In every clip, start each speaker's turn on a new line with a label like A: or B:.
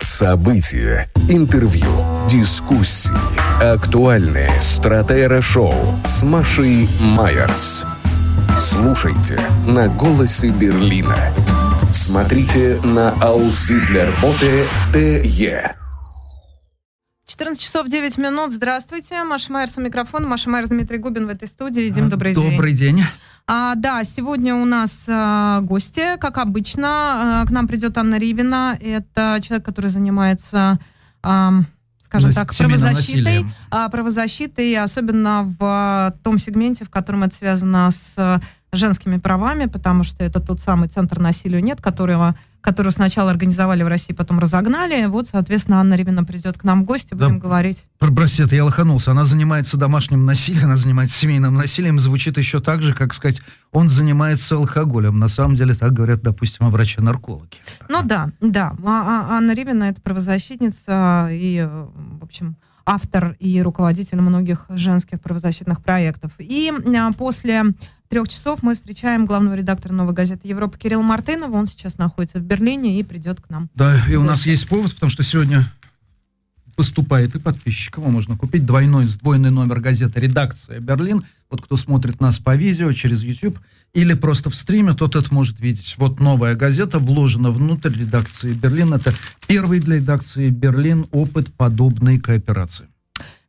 A: События, интервью, дискуссии, актуальные стратера-шоу с Машей Майерс. Слушайте на «Голосе Берлина». Смотрите на Ауслидлерботе ТЕ.
B: 14 часов 9 минут. Здравствуйте. Маша Майерс у микрофона. Маша Майерс, Дмитрий Губин в этой студии. Дим, добрый,
C: добрый день. день.
B: А, да, сегодня у нас а, гости, как обычно. А, к нам придет Анна Ривина. Это человек, который занимается... А, скажем
C: Нас-
B: так, правозащитой,
C: насилием.
B: а, правозащитой, особенно в а, том сегменте, в котором это связано с а, женскими правами, потому что это тот самый центр насилия нет, которого, который сначала организовали в России, потом разогнали. Вот, соответственно, Анна Ривина придет к нам в гости,
C: Да.
B: будем говорить.
C: Про- это я лоханулся. Она занимается домашним насилием, она занимается семейным насилием. Звучит еще так же, как сказать, он занимается алкоголем. На самом деле так говорят, допустим, о враче-наркологе.
B: Ну да, да. А- а- Анна Ривина это правозащитница и, э, в общем, автор и руководитель многих женских правозащитных проектов. И а, после трех часов мы встречаем главного редактора «Новой газеты Европы» Кирилла Мартынова. Он сейчас находится в Берлине и придет к нам.
C: Да, и у нас есть повод, потому что сегодня поступает и подписчикам. Его можно купить двойной, сдвоенный номер газеты «Редакция Берлин». Вот кто смотрит нас по видео через YouTube или просто в стриме, тот это может видеть. Вот новая газета вложена внутрь редакции Берлин. Это первый для редакции Берлин опыт подобной кооперации.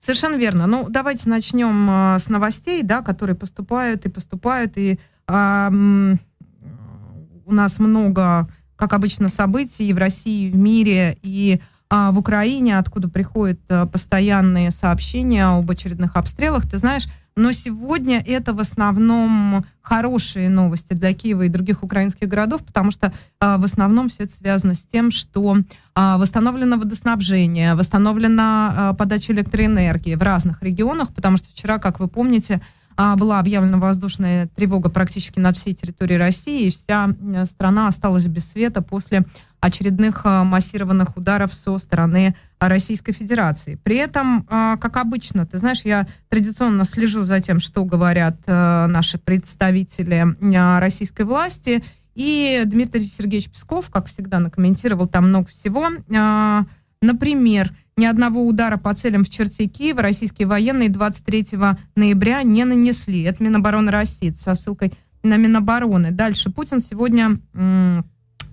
B: Совершенно верно. Ну, давайте начнем а, с новостей, да, которые поступают и поступают. И м, у нас много, как обычно, событий в России, в мире, и а, в Украине, откуда приходят а, постоянные сообщения об очередных обстрелах. Ты знаешь, но сегодня это в основном хорошие новости для Киева и других украинских городов, потому что а, в основном все это связано с тем, что восстановлено водоснабжение, восстановлена а, подача электроэнергии в разных регионах, потому что вчера, как вы помните, а, была объявлена воздушная тревога практически над всей территорией России, и вся страна осталась без света после очередных а, массированных ударов со стороны а, Российской Федерации. При этом, а, как обычно, ты знаешь, я традиционно слежу за тем, что говорят а, наши представители а, российской власти, и Дмитрий Сергеевич Песков, как всегда, накомментировал там много всего. А, Например, ни одного удара по целям в черте Киева российские военные 23 ноября не нанесли. Это Минобороны России со ссылкой на Минобороны. Дальше Путин сегодня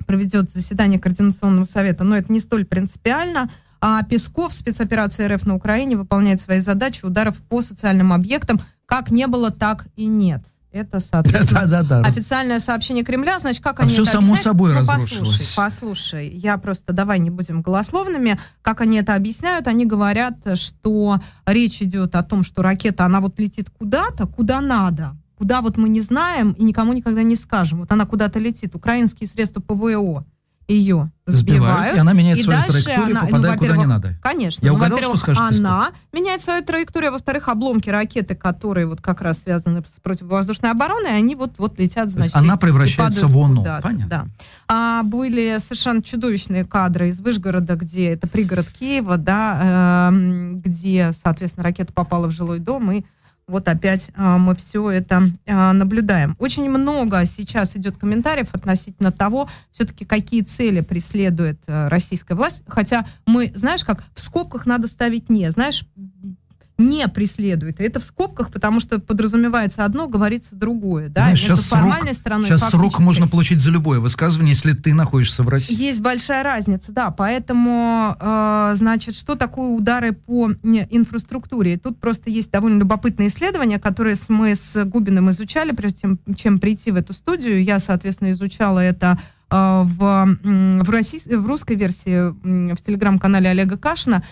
B: проведет заседание Координационного совета, но это не столь принципиально. А Песков, спецоперация РФ на Украине, выполняет свои задачи ударов по социальным объектам. Как не было, так и нет. Это, соответственно,
C: Да-да-да.
B: Официальное сообщение Кремля, значит, как
C: А
B: они
C: всё
B: это
C: само
B: объясняют?
C: собой
B: ну,
C: разрушилось.
B: Послушай, послушай, я просто, давай не будем голословными. Как они это объясняют? Они говорят, что речь идет о том, что ракета, она вот летит куда-то, куда надо. Куда вот мы не знаем и никому никогда не скажем. Вот она куда-то летит. Украинские средства ПВО ее
C: Сбивают,
B: сбивают.
C: и она меняет
B: и
C: свою траекторию,
B: она- ну,
C: попадая куда не надо.
B: Конечно.
C: Я
B: ну,
C: угадал, что Песков?
B: она меняет свою траекторию, а во-вторых, обломки ракеты, которые вот как раз связаны с противовоздушной обороной, они вот, вот летят, значит,
C: она превращается в
B: куда-то,
C: понятно.
B: Да. А были совершенно чудовищные кадры из Вышгорода, где это пригород Киева, да, эм, где, соответственно, ракета попала в жилой дом, и вот опять а, мы все это а, наблюдаем. Очень много сейчас идет комментариев относительно того, все-таки какие цели преследует а, российская власть. Хотя мы, знаешь, как в скобках надо ставить не, знаешь, не преследует. Это в скобках, потому что подразумевается одно, говорится другое. Да? Между
C: сейчас срок-
B: формальной стороной и
C: Сейчас срок можно получить за любое высказывание, если ты находишься в России.
B: Есть большая разница, да. Поэтому, э, значит, что такое удары по инфраструктуре? И Тут просто есть довольно любопытное исследование, которое мы с Губиным изучали, прежде чем, чем прийти в эту студию. Я, соответственно, изучала это э, в, в, россий- в русской версии в телеграм-канале Олега Кашина,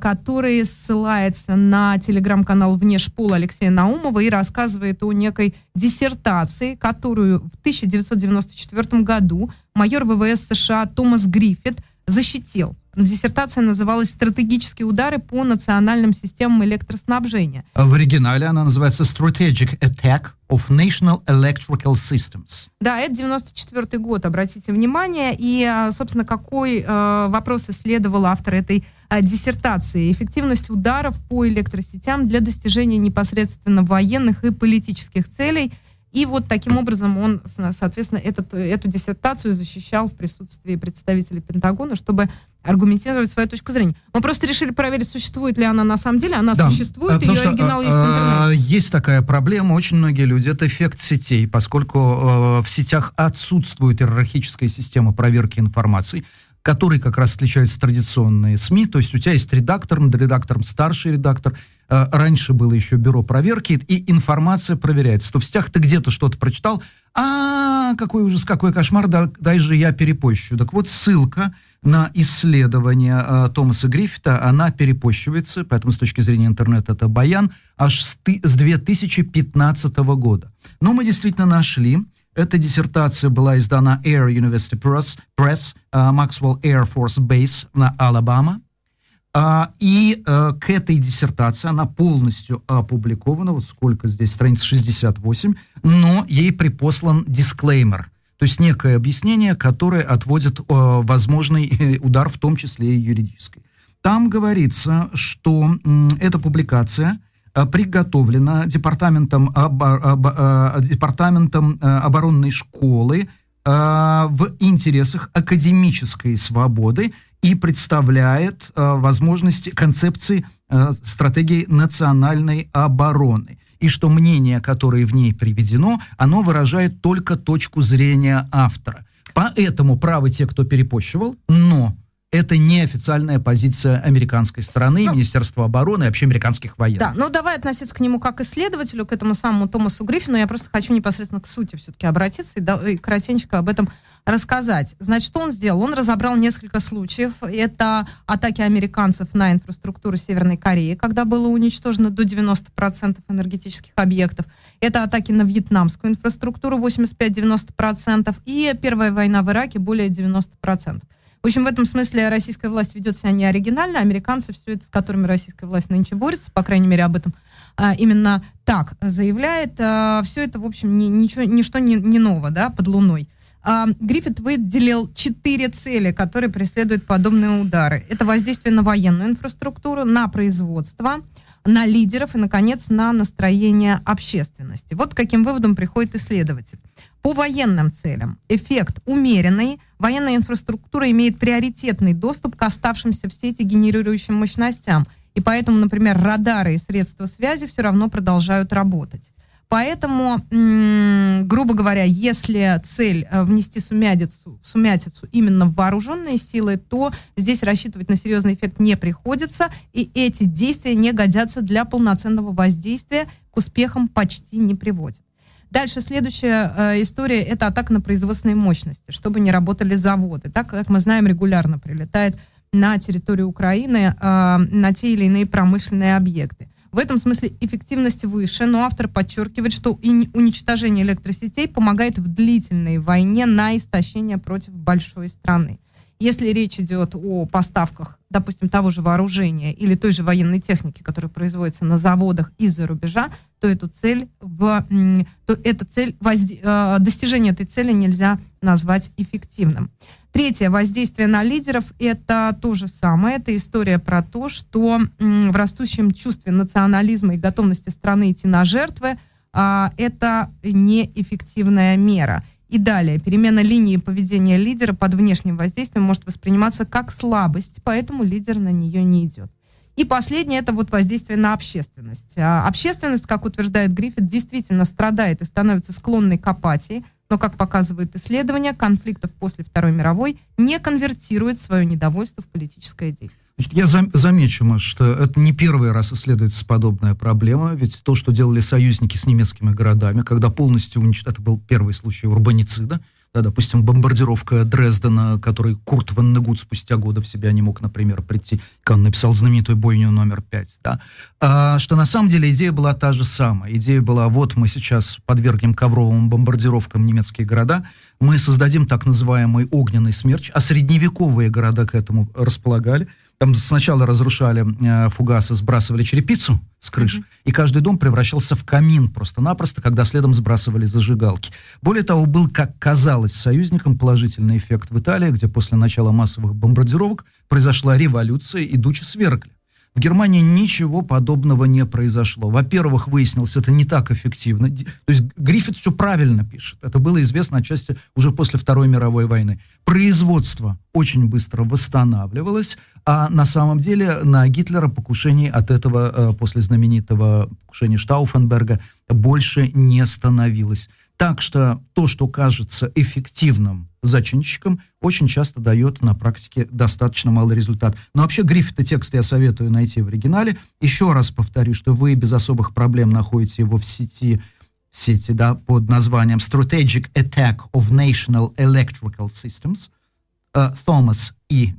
B: который ссылается на телеграм-канал «Вне шпул» Алексея Наумова и рассказывает о некой диссертации, которую в 1994 году майор ВВС США Томас Гриффит защитил. Диссертация называлась «Стратегические удары по национальным системам электроснабжения».
C: А В оригинале она называется Strategic Attack of National Electrical Systems.
B: Да, это 94 год, обратите внимание. И, а, собственно, какой э, вопрос исследовал автор этой диссертации? Эффективность ударов по электросетям для достижения непосредственно военных и политических целей. И вот таким образом он, со- соответственно, этот, эту диссертацию защищал в присутствии представителей Пентагона, чтобы аргументировать свою точку зрения. Мы просто решили проверить, существует ли она на самом деле. Она
C: Да,
B: существует, ее
C: что,
B: оригинал
C: э,
B: есть в интернете.
C: э, Есть такая проблема, очень многие люди, это эффект сетей, поскольку э, в сетях отсутствует иерархическая система проверки информации, который как раз отличается традиционные СМИ, то есть у тебя есть редактор, над редактором старший редактор, раньше было еще бюро проверки, и информация проверяется. То в сетях ты где-то что-то прочитал, а какой ужас, какой кошмар, да, дай же я перепощу. Так вот, ссылка на исследование э, Томаса Гриффита, она перепощивается, поэтому с точки зрения интернета это баян, аж с, ты- с 2015 года. Но мы действительно нашли, эта диссертация была издана Air University Press, Press э, Maxwell Air Force Base на Алабама. А, и э, к этой диссертации она полностью опубликована, вот сколько здесь, страниц? 68, но ей припослан дисклеймер, то есть некое объяснение, которое отводит э, возможный э, удар, в том числе и юридический. Там говорится, что м, эта публикация э, приготовлена департаментом, оба- э, департаментом э, оборонной школы э, в интересах академической свободы и представляет э, возможности концепции э, стратегии национальной обороны. И что мнение, которое в ней приведено, оно выражает только точку зрения автора. Поэтому правы те, кто перепощивал, но это неофициальная позиция американской стороны,
B: Ну,
C: Министерства обороны и вообще американских военных.
B: Да, ну давай относиться к нему как исследователю, к этому самому Томасу Гриффину. Я просто хочу непосредственно к сути все-таки обратиться и, да- и коротенько об этом рассказать. Значит, что он сделал? Он разобрал несколько случаев. Это атаки американцев на инфраструктуру Северной Кореи, когда было уничтожено до 90% энергетических объектов. Это атаки на вьетнамскую инфраструктуру 85-90%. И первая война в Ираке более 90%. В общем, в этом смысле российская власть ведет себя не оригинально, американцы, все это, с которыми российская власть нынче борется, по крайней мере, об этом а, именно так заявляет. А, все это, в общем, ни- ничего, ничто не, не ново, да, под луной. А, Гриффит выделил четыре цели, которые преследуют подобные удары. Это воздействие на военную инфраструктуру, на производство, на лидеров и, наконец, на настроение общественности. Вот к каким выводом приходит исследователь. По военным целям эффект умеренный. Военная инфраструктура имеет приоритетный доступ к оставшимся в сети генерирующим мощностям. И поэтому, например, радары и средства связи все равно продолжают работать. Поэтому, грубо говоря, если цель э, внести сумятицу, сумятицу именно в вооруженные силы, то здесь рассчитывать на серьезный эффект не приходится, и эти действия не годятся для полноценного воздействия, к успехам почти не приводят. Дальше следующая э, история – это атака на производственные мощности, чтобы не работали заводы. Так, как мы знаем, регулярно прилетает на территорию Украины э, на те или иные промышленные объекты. В этом смысле эффективность выше, но автор подчеркивает, что уничтожение электросетей помогает в длительной войне на истощение против большой страны. Если речь идет о поставках, допустим, того же вооружения или той же военной техники, которая производится на заводах из-за рубежа, то эту цель в, то эта цель возде- э, достижение этой цели нельзя назвать эффективным. Третье воздействие на лидеров это то же самое. Это история про то, что в растущем чувстве национализма и готовности страны идти на жертвы а, это неэффективная мера. И далее, перемена линии поведения лидера под внешним воздействием может восприниматься как слабость, поэтому лидер на нее не идет. И последнее это вот воздействие на общественность. А, Общественность, как утверждает Гриффит, действительно страдает и становится склонной к апатии, но, как показывают исследования, конфликтов после Второй мировой не конвертирует свое недовольство в политическое действие.
C: Значит, я зам- замечу, Маш, что это не первый раз исследуется подобная проблема, ведь то, что делали союзники с немецкими городами, когда полностью уничтожили, это был первый случай урбаницида, да, допустим, бомбардировка Дрездена, который Курт Ваннегут спустя годы в себя не мог, например, прийти, он написал знаменитую бойню номер пять, да, а, что на самом деле идея была та же самая. Идея была, вот мы сейчас подвергнем ковровым бомбардировкам немецкие города, мы создадим так называемый огненный смерч, а средневековые города к этому располагали, там сначала разрушали э, фугасы, сбрасывали черепицу с крыш,
B: Мгм.
C: и каждый дом превращался в камин просто-напросто, когда следом сбрасывали зажигалки. Более того, был, как казалось союзникам, положительный эффект в Италии, где после начала массовых бомбардировок произошла революция, и Дучи свергли. В Германии ничего подобного не произошло. Во-первых, выяснилось, это не так эффективно. То есть Гриффит все правильно пишет. Это было известно отчасти уже после Второй мировой войны. Производство очень быстро восстанавливалось, а на самом деле на Гитлера покушений от этого, э, после знаменитого покушения Штауфенберга, больше не становилось. Так что то, что кажется эффективным зачинщиком, очень часто дает на практике достаточно малый результат. Но вообще Гриффита текст я советую найти в оригинале. Еще раз повторю, что вы без особых проблем находите его в сети, в сети да, под названием Strategic Attack of National Electrical Systems uh, Thomas E.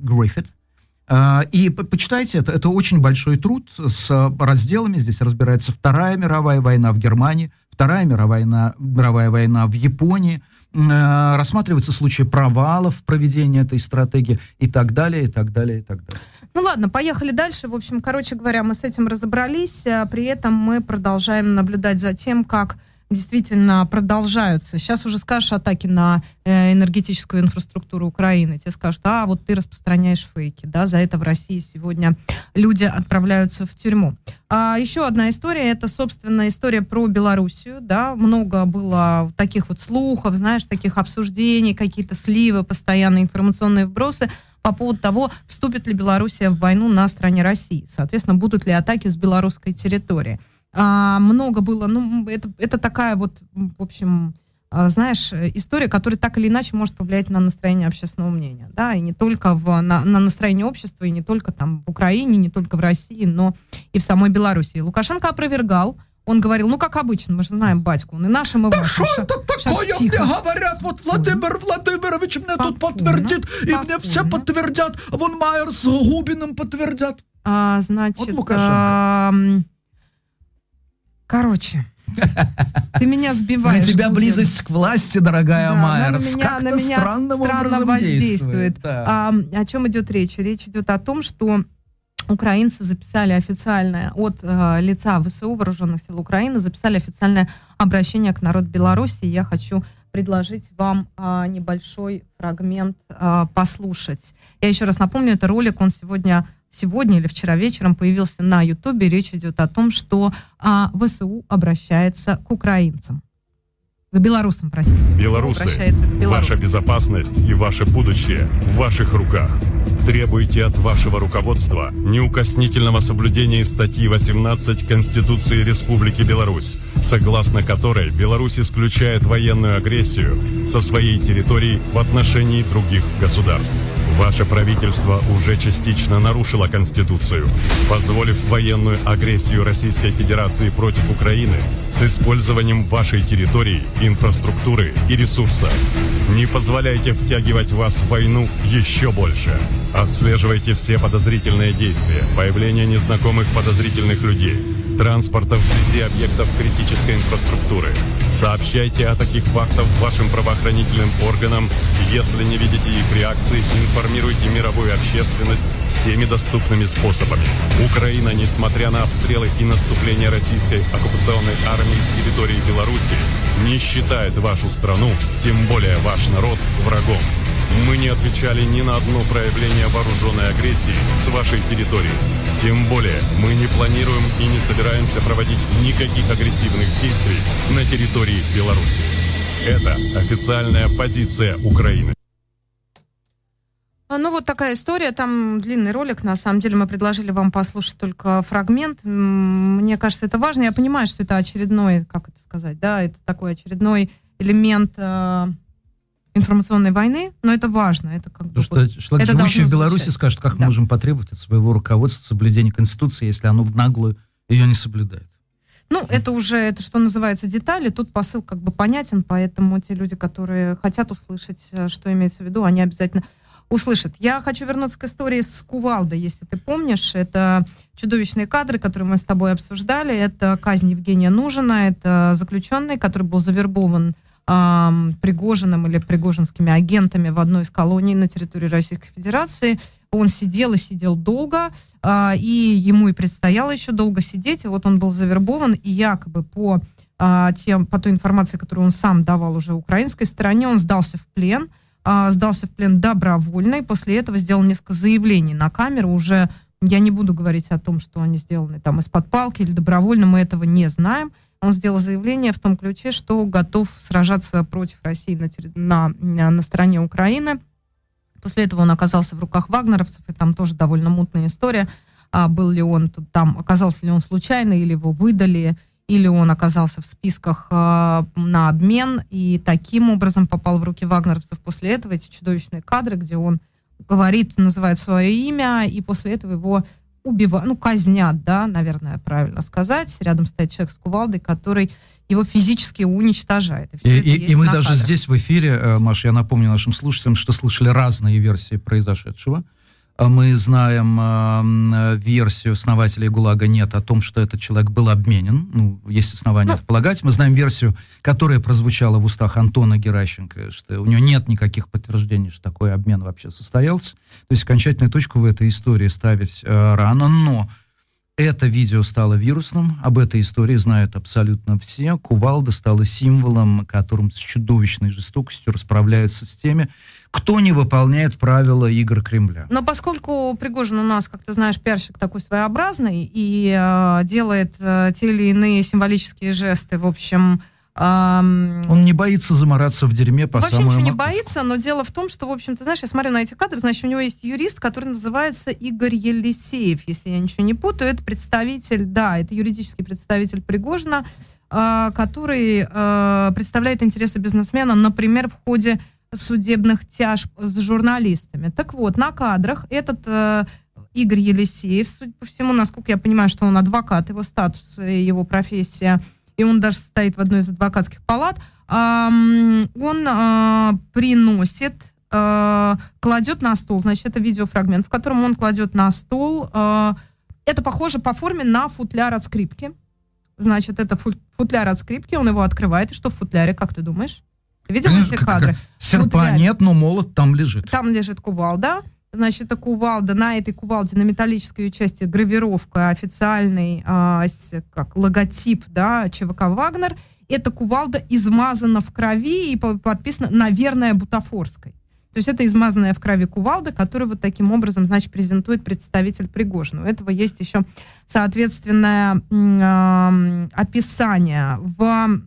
C: Uh, и по почитайте, это, это очень большой труд с разделами. Здесь разбирается Вторая мировая война в Германии, Вторая мировая война, мировая война в Японии, э, рассматриваются случаи провалов в проведении этой стратегии и так далее, и так далее, и так далее.
B: Ну ладно, поехали дальше. В общем, короче говоря, мы с этим разобрались. А при этом мы продолжаем наблюдать за тем, как действительно продолжаются. Сейчас уже скажешь атаки на э, энергетическую инфраструктуру Украины. Тебе скажут, а вот ты распространяешь фейки, да, за это в России сегодня люди отправляются в тюрьму. А еще одна история, это, собственно, история про Белоруссию, да, много было таких вот слухов, знаешь, таких обсуждений, какие-то сливы, постоянные информационные вбросы по поводу того, вступит ли Белоруссия в войну на стороне России. Соответственно, будут ли атаки с белорусской территории а, много было, ну, это, это такая вот, в общем, а, знаешь, история, которая так или иначе может повлиять на настроение общественного мнения, да, и не только в, на, на настроение общества, и не только там в Украине, не только в России, но и в самой Беларуси. Лукашенко опровергал, он говорил, ну, как обычно, мы же знаем батьку, он и нашим, и
C: Да что это такое? Мне говорят, вот Владимир Владимирович мне спокойно, тут подтвердит, спокойно. и мне все подтвердят, вон Майер с Губиным подтвердят.
B: А, значит, вот Лукашенко. А, Короче, ты меня сбиваешь.
C: На тебя близость к власти, дорогая да, Майерс, меня, на меня странным странно воздействует.
B: Да. А, о чем идет речь? Речь идет о том, что украинцы записали официальное от э, лица ВСУ, Вооруженных сил Украины, записали официальное обращение к народу Беларуси. Я хочу предложить вам э, небольшой фрагмент э, послушать. Я еще раз напомню, это ролик, он сегодня сегодня или вчера вечером появился на Ютубе. Речь идет о том, что а, ВСУ обращается к украинцам. К белорусам, простите.
D: Белорусы, ваша безопасность и ваше будущее в ваших руках. Требуйте от вашего руководства неукоснительного соблюдения статьи 18 Конституции Республики Беларусь, согласно которой Беларусь исключает военную агрессию со своей территории в отношении других государств. Ваше правительство уже частично нарушило Конституцию, позволив военную агрессию Российской Федерации против Украины с использованием вашей территории, инфраструктуры и ресурсов. Не позволяйте втягивать вас в войну еще больше. Отслеживайте все подозрительные действия, появление незнакомых подозрительных людей, транспорта вблизи объектов критической инфраструктуры. Сообщайте о таких фактах вашим правоохранительным органам. Если не видите их реакции, информируйте мировую общественность всеми доступными способами. Украина, несмотря на обстрелы и наступление российской оккупационной армии с территории Беларуси, не считает вашу страну, тем более ваш народ, врагом. Мы не отвечали ни на одно проявление вооруженной агрессии с вашей территории. Тем более, мы не планируем и не собираемся проводить никаких агрессивных действий на территории Беларуси. Это официальная позиция Украины.
B: А, ну, вот такая история. Там длинный ролик. На самом деле мы предложили вам послушать только фрагмент. Мне кажется, это важно. Я понимаю, что это очередной, как это сказать, да, это такой очередной элемент э, информационной войны, но это важно. Это как бы,
C: что человек, это живущий в Беларуси, звучать. скажет, как да. мы можем потребовать от своего руководства соблюдения Конституции, если оно в наглую ее не соблюдает.
B: Ну, это уже, это что называется, детали. Тут посыл как бы понятен, поэтому те люди, которые хотят услышать, э, что имеется в виду, они обязательно услышат. Я хочу вернуться к истории с Кувалдой, если ты помнишь. Это чудовищные кадры, которые мы с тобой обсуждали. Это казнь Евгения Нужина, это заключенный, который был завербован э, Пригожиным или пригожинскими агентами в одной из колоний на территории Российской Федерации. Он сидел и сидел долго, э, и ему и предстояло еще долго сидеть. И вот он был завербован, и якобы по, э, тем, по той информации, которую он сам давал уже украинской стороне, он сдался в плен, э, сдался в плен добровольно, и после этого сделал несколько заявлений на камеру уже Я не буду говорить о том, что они сделаны там из-под палки или добровольно, мы этого не знаем. Он сделал заявление в том ключе, что готов сражаться против России на, на, на стороне Украины. После этого он оказался в руках вагнеровцев, и там тоже довольно мутная история. А был ли он там, оказался ли он случайно, или его выдали, или он оказался в списках э, на обмен, и таким образом попал в руки вагнеровцев. После этого эти чудовищные кадры, где он говорит, называет свое имя, и после этого его убивают, ну, казнят, да, наверное, правильно сказать. Рядом стоит человек с кувалдой, который его физически уничтожает.
C: И, и, и, и мы даже здесь в эфире, э, Маша, я напомню нашим слушателям, что слышали разные версии произошедшего. А мы знаем э, версию основателей ГУЛАГа «Нет» о том, что этот человек был обменен. Ну, есть основания ну, это полагать. Мы знаем версию, которая прозвучала в устах Антона Геращенко, что у него нет никаких подтверждений, что такой обмен вообще состоялся. То есть окончательную точку в этой истории ставить э, рано. Но это видео стало вирусным, об этой истории знают абсолютно все. Кувалда стала символом, которым с чудовищной жестокостью расправляются с теми, кто не выполняет правила игр Кремля.
B: Но поскольку Пригожин у нас, как ты знаешь, пиарщик такой своеобразный и э, делает э, те или иные символические жесты, в общем...
C: Он не боится замораться в дерьме по
B: Вообще ничего не боится, но дело в том, что, в общем, ты знаешь, я смотрю на эти кадры, значит, у него есть юрист, который называется Игорь Елисеев, если я ничего не путаю. Это представитель, да, это юридический представитель Пригожина, э, который э, представляет интересы бизнесмена, например, в ходе судебных тяжб с журналистами. Так вот, на кадрах этот э, Игорь Елисеев, судя по всему, насколько я понимаю, что он адвокат, его статус, его профессия, и он даже стоит в одной из адвокатских палат, он э, приносит, э, кладет на стол, значит, это видеофрагмент, в котором он кладет на стол, э, это похоже по форме на футляр от скрипки. Значит, это футляр от скрипки, он его открывает, и что в футляре, как ты думаешь? Видел эти кадры?
C: Серпа вот, нет, но молот там лежит.
B: Там лежит кувалда. Значит, кувалда, на этой кувалде на металлической части гравировка, официальный а, как логотип, да, ЧВК «Вагнер». Эта кувалда измазана в крови и подписана «Наверное, бутафорской». То есть это измазанная в крови кувалда, которую вот таким образом, значит, презентует представитель Пригожина. У этого есть еще соответственное э, описание в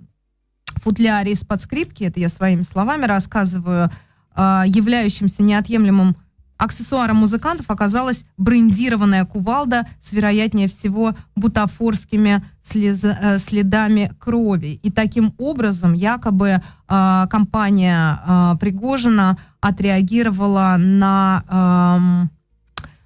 B: футляре из-под скрипки, это я своими словами рассказываю, а, являющимся неотъемлемым аксессуаром музыкантов оказалась брендированная кувалда с, вероятнее всего, бутафорскими э, следами крови. И таким образом якобы э, компания э, Пригожина отреагировала на,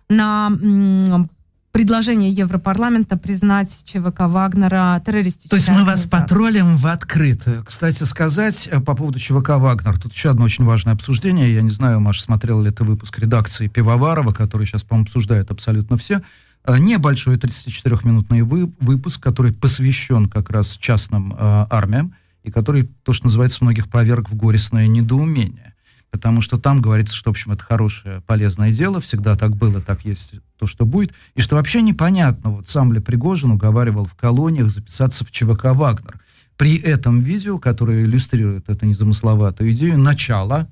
B: э, на предложение Европарламента признать ЧВК Вагнера террористической
C: То есть мы вас потроллим в открытую. Кстати сказать э, по поводу ЧВК Вагнер. Тут еще одно очень важное обсуждение. Я не знаю, Маша, смотрела ли ты выпуск редакции Пивоварова, который сейчас, по-моему, обсуждают абсолютно все. Э, небольшой 34-минутный вы, выпуск, который посвящен как раз частным э, армиям, и который, то, что называется, многих поверг в горестное недоумение потому что там говорится, что, в общем, это хорошее, полезное дело, всегда так было, так есть то, что будет, и что вообще непонятно, вот сам ли Пригожин уговаривал в колониях записаться в ЧВК «Вагнер». При этом видео, которое иллюстрирует эту незамысловатую идею, начало,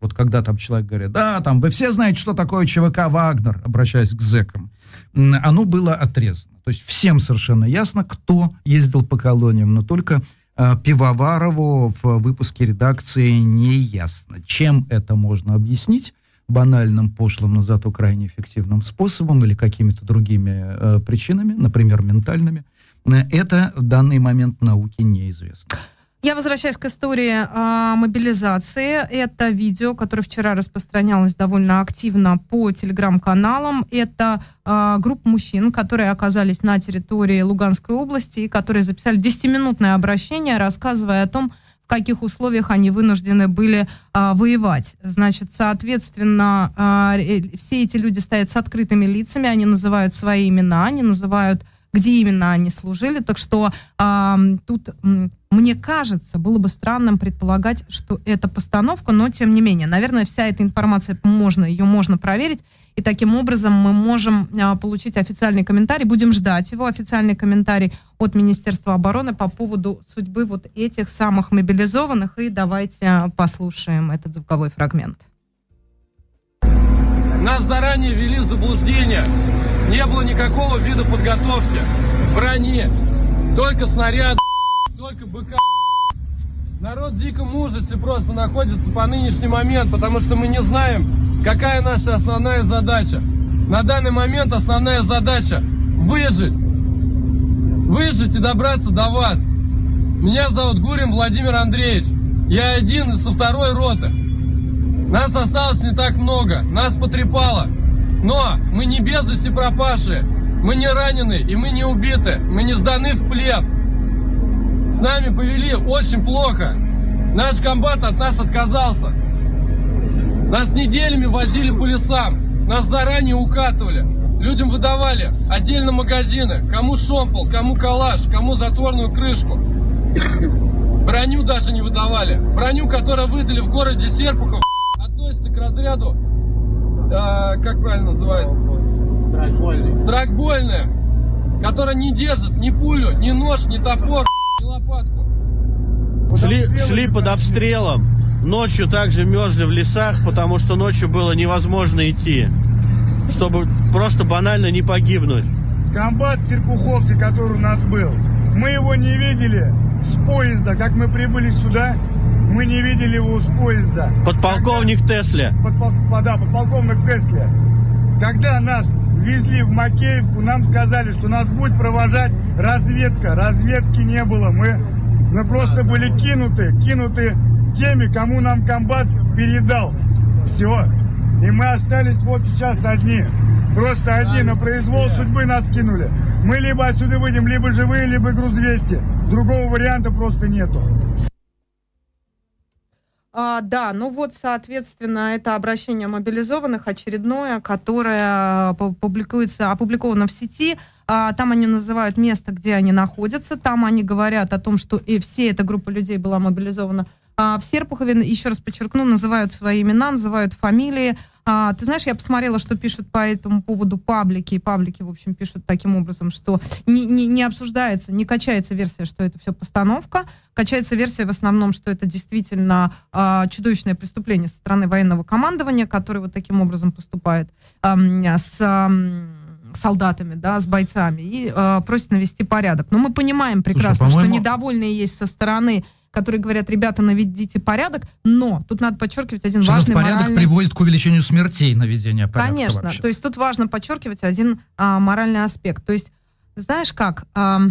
C: вот когда там человек говорит, да, там, вы все знаете, что такое ЧВК «Вагнер», обращаясь к зэкам, оно было отрезано. То есть всем совершенно ясно, кто ездил по колониям, но только Пивоварову в выпуске редакции не ясно. Чем это можно объяснить? банальным, пошлым, но зато крайне эффективным способом или какими-то другими э, причинами, например, ментальными, э, это в данный момент науке неизвестно.
B: Я возвращаюсь к истории э, мобилизации. Это видео, которое вчера распространялось довольно активно по телеграм-каналам. Это э, группа мужчин, которые оказались на территории Луганской области и которые записали 10-минутное обращение, рассказывая о том, в каких условиях они вынуждены были а, воевать. Значит, соответственно, а, все эти люди стоят с открытыми лицами, они называют свои имена, они называют где именно они служили. Так что э, тут, мне кажется, было бы странным предполагать, что это постановка, но тем не менее, наверное, вся эта информация можно, ее можно проверить. И таким образом мы можем а, получить официальный комментарий. Будем ждать его, официальный комментарий от Министерства обороны по поводу судьбы вот этих самых мобилизованных. И давайте а, послушаем этот звуковой фрагмент.
E: Нас заранее ввели в заблуждение Не было никакого вида подготовки, брони, только снаряд, только БК. Народ в диком ужасе просто находится по нынешний момент, потому что мы не знаем, какая наша основная задача. На данный момент основная задача выжить. Выжить и добраться до вас. Меня зовут Гурин Владимир Андреевич. Я один со второй роты. Нас осталось не так много, нас потрепало. Но мы не без вести пропавшие, мы не ранены и мы не убиты, мы не сданы в плен. С нами повели очень плохо. Наш комбат от нас отказался. Нас неделями возили по лесам, нас заранее укатывали. Людям выдавали отдельно магазины, кому шомпол, кому калаш, кому затворную крышку. Броню даже не выдавали. Броню, которую выдали в городе Серпухов, относится к разряду, э, как правильно называется? Страйкбольная. Страйкбольная, которая не держит ни пулю, ни нож, ни топор, ни лопатку.
F: Шли, шли под обстрелом. Ночью также мерзли в лесах, потому что ночью было невозможно идти, чтобы просто банально не погибнуть.
G: Комбат Серпуховский, который у нас был, мы его не видели с поезда, как мы прибыли сюда, мы не видели его с поезда.
F: Подполковник Когда... Тесле.
G: Подпол... Да, подполковник Тесле. Когда нас везли в Макеевку, нам сказали, что нас будет провожать разведка. Разведки не было. Мы, мы просто были кинуты, кинуты теми, кому нам комбат передал. Все. И мы остались вот сейчас одни. Просто одни на произвол судьбы нас кинули. Мы либо отсюда выйдем, либо живые, либо груз 200. Другого варианта просто нету.
B: А, да, ну вот, соответственно, это обращение мобилизованных очередное, которое публикуется, опубликовано в сети. А, там они называют место, где они находятся. Там они говорят о том, что и все эта группа людей была мобилизована в Серпухове, еще раз подчеркну, называют свои имена, называют фамилии. А, ты знаешь, я посмотрела, что пишут по этому поводу паблики, и паблики, в общем, пишут таким образом, что не, не, не обсуждается, не качается версия, что это все постановка, качается версия в основном, что это действительно а, чудовищное преступление со стороны военного командования, которое вот таким образом поступает а, с... А, солдатами, да, с бойцами и э, просит навести порядок. Но мы понимаем прекрасно, Слушай, что недовольные есть со стороны которые говорят, ребята, наведите порядок, но тут надо подчеркивать один что важный
C: порядок
B: моральный...
C: приводит к увеличению смертей наведения порядка.
B: Конечно,
C: вообще.
B: то есть тут важно подчеркивать один а, моральный аспект. То есть, знаешь как, а,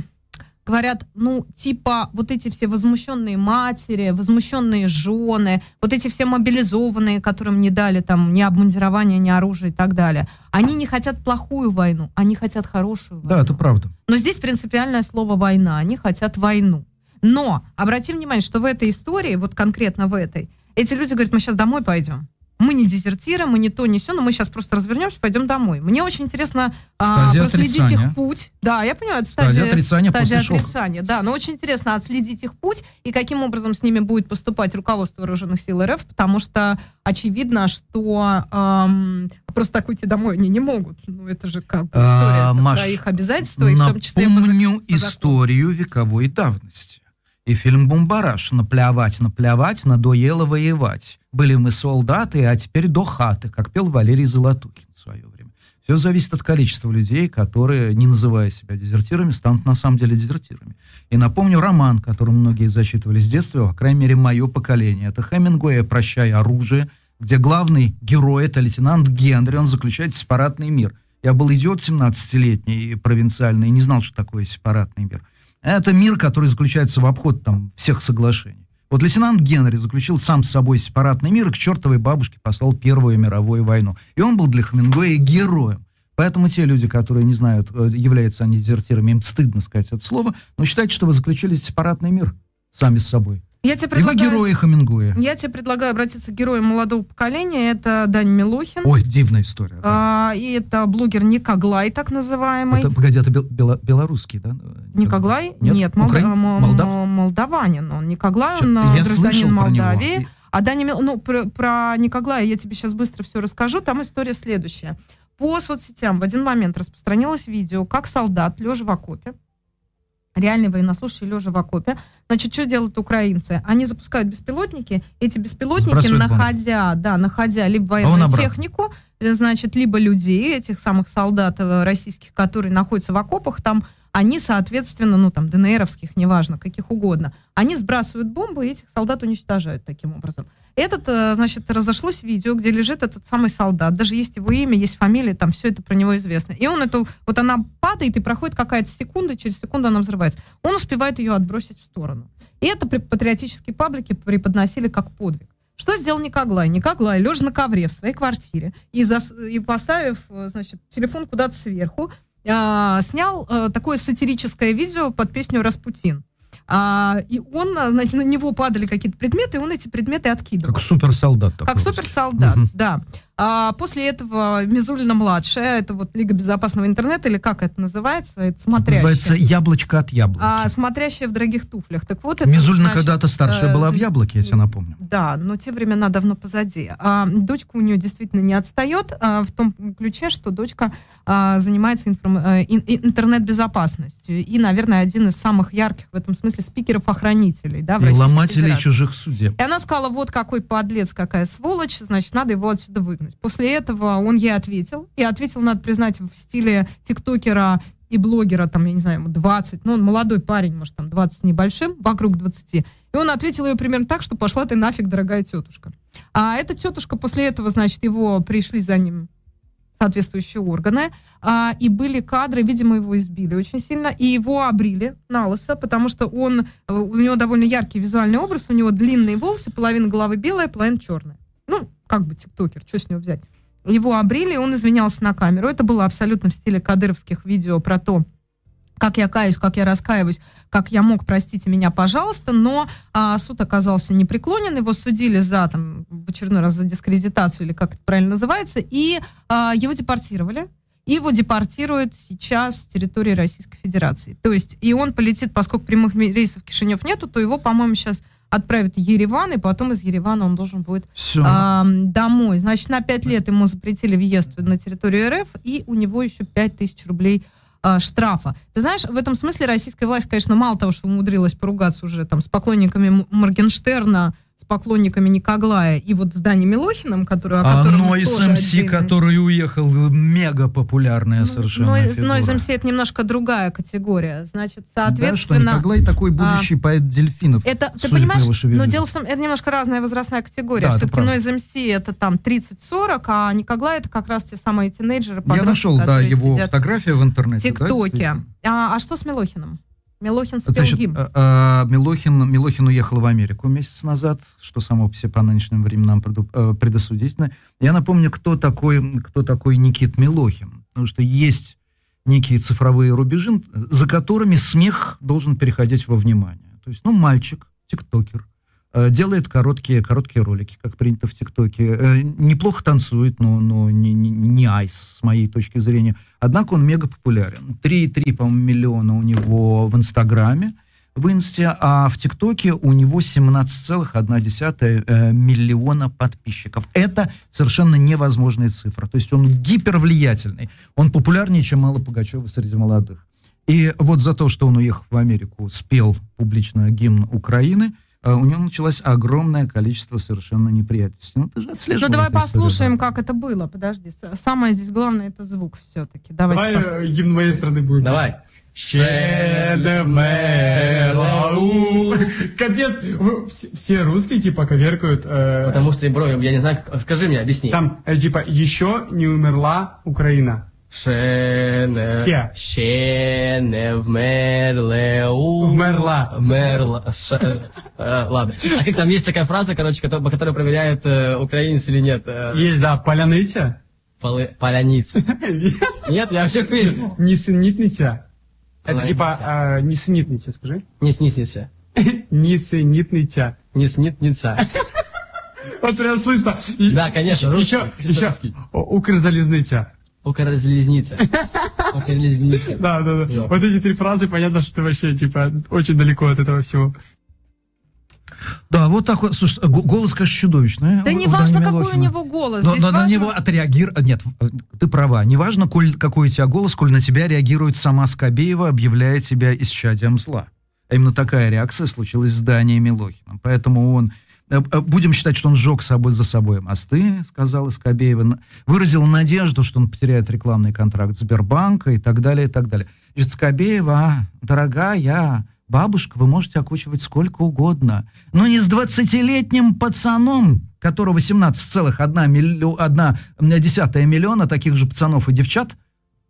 B: говорят, ну, типа, вот эти все возмущенные матери, возмущенные жены, вот эти все мобилизованные, которым не дали там ни обмундирования, ни оружия и так далее, они не хотят плохую войну, они хотят хорошую войну.
C: Да, это правда.
B: Но здесь принципиальное слово «война», они хотят войну. Но обрати внимание, что в этой истории, вот конкретно в этой, эти люди говорят, мы сейчас домой пойдем. Мы не дезертиры, мы не то, не все, но мы сейчас просто развернемся, пойдем домой. Мне очень интересно а, проследить отрицания. их путь. Да, я понимаю, это стадия,
C: стадия отрицания.
B: Стадия отрицания, шока. да. Но очень интересно отследить их путь и каким образом с ними будет поступать руководство вооруженных сил РФ, потому что очевидно, что эм, просто так уйти домой они не могут. Ну, это же как бы история а, Маш, про их обязательства, и в том числе
C: Напомню историю вековой давности. И фильм «Бумбараш» «Наплевать, наплевать, надоело воевать». Были мы солдаты, а теперь до хаты, как пел Валерий Золотукин в свое время. Все зависит от количества людей, которые, не называя себя дезертирами, станут на самом деле дезертирами. И напомню роман, который многие зачитывали с детства, по крайней мере, мое поколение. Это Хемингуэя «Прощай оружие», где главный герой, это лейтенант Генри, он заключает сепаратный мир. Я был идиот 17-летний, провинциальный, не знал, что такое сепаратный мир – это мир, который заключается в обход там, всех соглашений. Вот лейтенант Генри заключил сам с собой сепаратный мир и к чертовой бабушке послал Первую мировую войну. И он был для Хемингуэя героем. Поэтому те люди, которые не знают, э, являются они дезертирами, им стыдно сказать это слово, но считайте, что вы заключили сепаратный мир сами с собой.
B: Я тебе предлагаю,
C: вы герои Хамингуя.
B: Я тебе предлагаю обратиться к героям молодого поколения. Это Дань Милохин.
C: Ой, дивная история.
B: Да. А, и это блогер Никоглай, так называемый. Это,
C: погоди, это бел, бел, белорусский, да?
B: Никоглай? Нет, Нет молда, Украин? Молдав? молдаванин. Он Никоглай, он я гражданин Молдавии. А Даня, ну, про, про Никоглая я тебе сейчас быстро все расскажу. Там история следующая. По соцсетям в один момент распространилось видео, как солдат, лежа в окопе, реальный военнослужащий лежа в окопе. Значит, что делают украинцы? Они запускают беспилотники, эти беспилотники, находя, да, находя либо военную а технику, значит, либо людей, этих самых солдат э, российских, которые находятся в окопах, там они, соответственно, ну там, ДНРовских, неважно, каких угодно, они сбрасывают бомбы и этих солдат уничтожают таким образом. Этот, э, значит, разошлось видео, где лежит этот самый солдат, даже есть его имя, есть фамилия, там все это про него известно. И он эту, вот она падает, и проходит какая-то секунда, через секунду она взрывается. Он успевает ее отбросить в сторону. И это патриотические паблики преподносили как подвиг. Что сделал Никоглай? Никоглай, лежа на ковре в своей квартире и, зас... и поставив, э, значит, телефон куда-то сверху, э, снял э, такое сатирическое видео под песню «Распутин». А, и он, значит, на него падали какие-то предметы, и он эти предметы откидывал.
C: Как суперсолдат.
B: Как суперсолдат, угу. да. А после этого Мизулина-младшая, это вот Лига безопасного интернета, или как это называется? Это смотрящая.
C: называется «Яблочко от яблоки».
B: А, смотрящая в дорогих туфлях. Так вот, это,
C: Мизулина когда-то старшая э, была в яблоке, я тебе напомню.
B: Да, но те времена давно позади. А, дочка у нее действительно не отстает а, в том ключе, что дочка а, занимается информ... а, интернет-безопасностью. И, наверное, один из самых ярких в этом смысле спикеров-охранителей. Да, в
C: и ломателей Федерации. чужих судеб.
B: И она сказала, вот какой подлец, какая сволочь, значит, надо его отсюда выгнать выгнать. После этого он ей ответил. И ответил, надо признать, в стиле тиктокера и блогера, там, я не знаю, ему 20, ну, он молодой парень, может, там, 20 небольшим, вокруг 20. И он ответил ее примерно так, что пошла ты нафиг, дорогая тетушка. А эта тетушка после этого, значит, его пришли за ним соответствующие органы, а, и были кадры, видимо, его избили очень сильно, и его обрили на лысо, потому что он, э, у него довольно яркий визуальный образ, у него длинные волосы, половина головы белая, половина черная. Ну, как бы тиктокер, что с него взять? Его обрили, он извинялся на камеру. Это было абсолютно в стиле кадыровских видео про то, как я каюсь, как я раскаиваюсь, как я мог, простите меня, пожалуйста, но а, суд оказался непреклонен, его судили за, там, в очередной раз за дискредитацию, или как это правильно называется, и а, его депортировали. Его депортируют сейчас с территории Российской Федерации. То есть, и он полетит, поскольку прямых рейсов в Кишинев нету, то его, по-моему, сейчас отправят в Ереван, и потом из Еревана он должен будет э, домой. Значит, на 5 лет ему запретили въезд на территорию РФ, и у него еще 5 тысяч рублей э, штрафа. Ты знаешь, в этом смысле российская власть, конечно, мало того, что умудрилась поругаться уже там с поклонниками Моргенштерна, с поклонниками Никоглая и вот с Дани Милохиным, который, о
C: а котором а Noise MC, который уехал, мега популярная ну, совершенно
B: фигура. Noise MC это немножко другая категория. Значит, соответственно...
C: Да, что Никоглай такой будущий а, поэт дельфинов.
B: Это, ты понимаешь, но дело в том, это немножко разная возрастная категория. Да, Все-таки Noise MC это там 30-40, а Никоглай это как раз те самые тинейджеры,
C: Я нашел, да, его фотография в интернете.
B: ТикТоке. Да, а, а что с Милохиным? Милохин спел Значит, гимн.
C: Э, э, Милохин, Милохин уехал в Америку месяц назад, что само по себе по нынешним временам э, предосудительно. Я напомню, кто такой, кто такой Никит Милохин. Потому что есть некие цифровые рубежи, за которыми смех должен переходить во внимание. То есть, ну, мальчик, тиктокер, делает короткие, короткие ролики, как принято в ТикТоке. Э, неплохо танцует, но, но не, не, не айс, с моей точки зрения. Однако он мега популярен. 3,3, по-моему, миллиона у него в Инстаграме, в Инсте, а в ТикТоке у него 17,1 э, миллиона подписчиков. Это совершенно невозможная цифра. То есть он гипервлиятельный. Он популярнее, чем Алла Пугачева среди молодых. И вот за то, что он уехал в Америку, спел публично гимн Украины – Э, у него началось огромное количество совершенно неприятностей. Ну, ты же
B: отслеживал. Ну, давай послушаем, историю, как это было. Подожди. Самое здесь главное это звук все-таки. Давайте
H: давай послушаем. Э, гимн моей страны будет.
I: Давай.
H: Капец, все русские типа коверкают.
I: Э, Потому что, бро, я не знаю, скажи мне, объясни.
H: Там, типа, еще не умерла Украина.
I: Ще не,
H: Ще.
I: ще не вмерли у...
H: Вмерла.
I: Вмерла. Э, ладно. А как там есть такая фраза, короче, по которой проверяют, э, украинец или нет? Э,
H: Есть, да, поляныця.
I: полы- поляницы. Нет, я все понял.
H: Несенитниця. Это типа э, скажи.
I: Не.
H: Несенитниця.
I: Не снитница.
H: Вот прям слышно.
I: Да, конечно,
H: Еще,
I: русский,
H: еще, Укрзалізниця.
I: Укрзалезница. Укрзалезница.
H: Да, да, да.
I: Да.
H: Вот эти три фразы, понятно, что ты вообще, типа, очень далеко от этого всего.
C: Да, вот так вот. Слушай, го- голос, конечно, чудовищный.
B: Да
C: у-
B: не
C: у
B: важно,
C: Дани
B: какой у
C: Милохина.
B: него голос.
C: Но, но на
B: важно-
C: него отреагировать... Нет, э, ты права. Не важно, коль, какой у тебя голос, коль на тебя реагирует сама Скобеева, объявляя тебя исчадием зла. А именно такая реакция случилась с Данией Милохиным. Поэтому он будем считать, что он сжег собой за собой мосты, сказала Скобеева, выразил надежду, что он потеряет рекламный контракт Сбербанка и так далее, и так далее. Значит, Скобеева, дорогая, бабушка, вы можете окучивать сколько угодно, но не с 20-летним пацаном, которого 17,1 миллиона таких же пацанов и девчат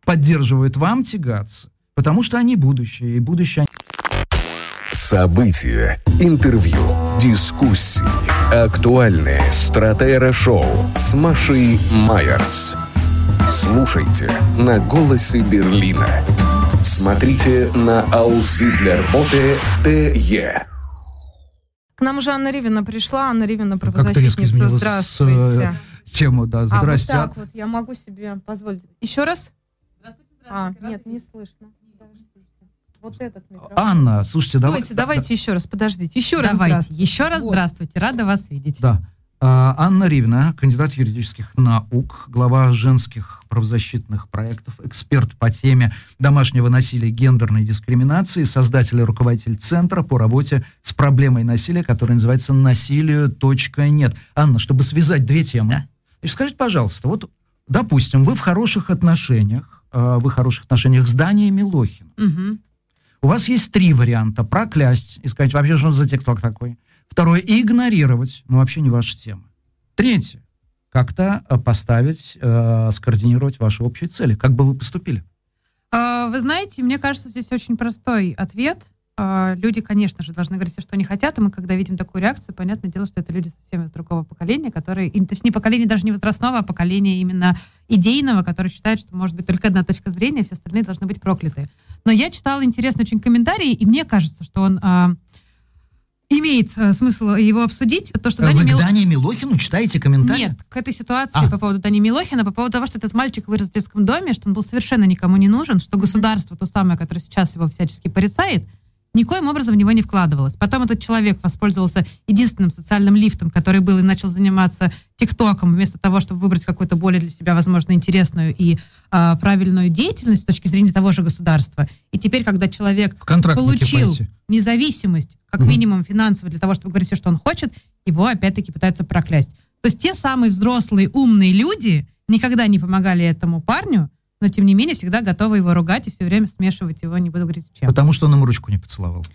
C: поддерживают вам тягаться, потому что они будущее, и будущее...
A: События, интервью, дискуссии, актуальные стратера-шоу с Машей Майерс. Слушайте на «Голосе Берлина». Смотрите на Аусидлерботе ТЕ.
B: К нам уже Анна Ривина пришла. Анна Ривина, правозащитница. Здравствуйте.
C: С, тему, да, здрасте.
B: А, вот так вот, я могу себе позволить. Еще раз? Здравствуйте, здравствуйте. А, нет, не слышно. Вот этот микрофон.
C: Анна, слушайте,
B: давайте. Давайте да, еще раз, подождите. Еще раз
J: давайте. здравствуйте. Еще раз вот. здравствуйте. Рада вас видеть.
C: Да. А, Анна Ривна, кандидат юридических наук, глава женских правозащитных проектов, эксперт по теме домашнего насилия и гендерной дискриминации, создатель и руководитель Центра по работе с проблемой насилия, который называется «Насилию.нет». Анна, чтобы связать две темы, да. скажите, пожалуйста, вот, допустим, вы в хороших отношениях, а, вы в хороших отношениях с Данией Милохиным. Угу. У вас есть три варианта. Проклясть и сказать, вообще, что за тикток такой. Второе, игнорировать, ну, вообще не ваша тема. Третье, как-то э, поставить, э, скоординировать ваши общие цели. Как бы вы поступили?
J: А, вы знаете, мне кажется, здесь очень простой ответ. А, люди, конечно же, должны говорить все, что они хотят, и мы, когда видим такую реакцию, понятное дело, что это люди совсем из другого поколения, которые, точнее, поколение даже не возрастного, а поколение именно идейного, которое считает, что может быть только одна точка зрения, все остальные должны быть прокляты. Но я читала интересный очень комментарий, и мне кажется, что он а, имеет э, смысл его обсудить. То, что
C: Вы
J: Дани
C: к Мил... Дане Милохину читаете комментарии?
J: Нет, к этой ситуации а. по поводу Дани Милохина, по поводу того, что этот мальчик вырос в детском доме, что он был совершенно никому не нужен, что государство, то самое, которое сейчас его всячески порицает, никоим образом в него не вкладывалось. Потом этот человек воспользовался единственным социальным лифтом, который был, и начал заниматься ТикТоком, вместо того, чтобы выбрать какую-то более для себя, возможно, интересную и а, правильную деятельность с точки зрения того же государства. И теперь, когда человек получил пойти. независимость, как угу. минимум финансово, для того, чтобы говорить все, что он хочет, его опять-таки пытаются проклясть. То есть те самые взрослые, умные люди никогда не помогали этому парню, но тем не менее всегда готовы его ругать и все время смешивать его, не буду говорить с чем.
C: Потому что он ему ручку не поцеловал.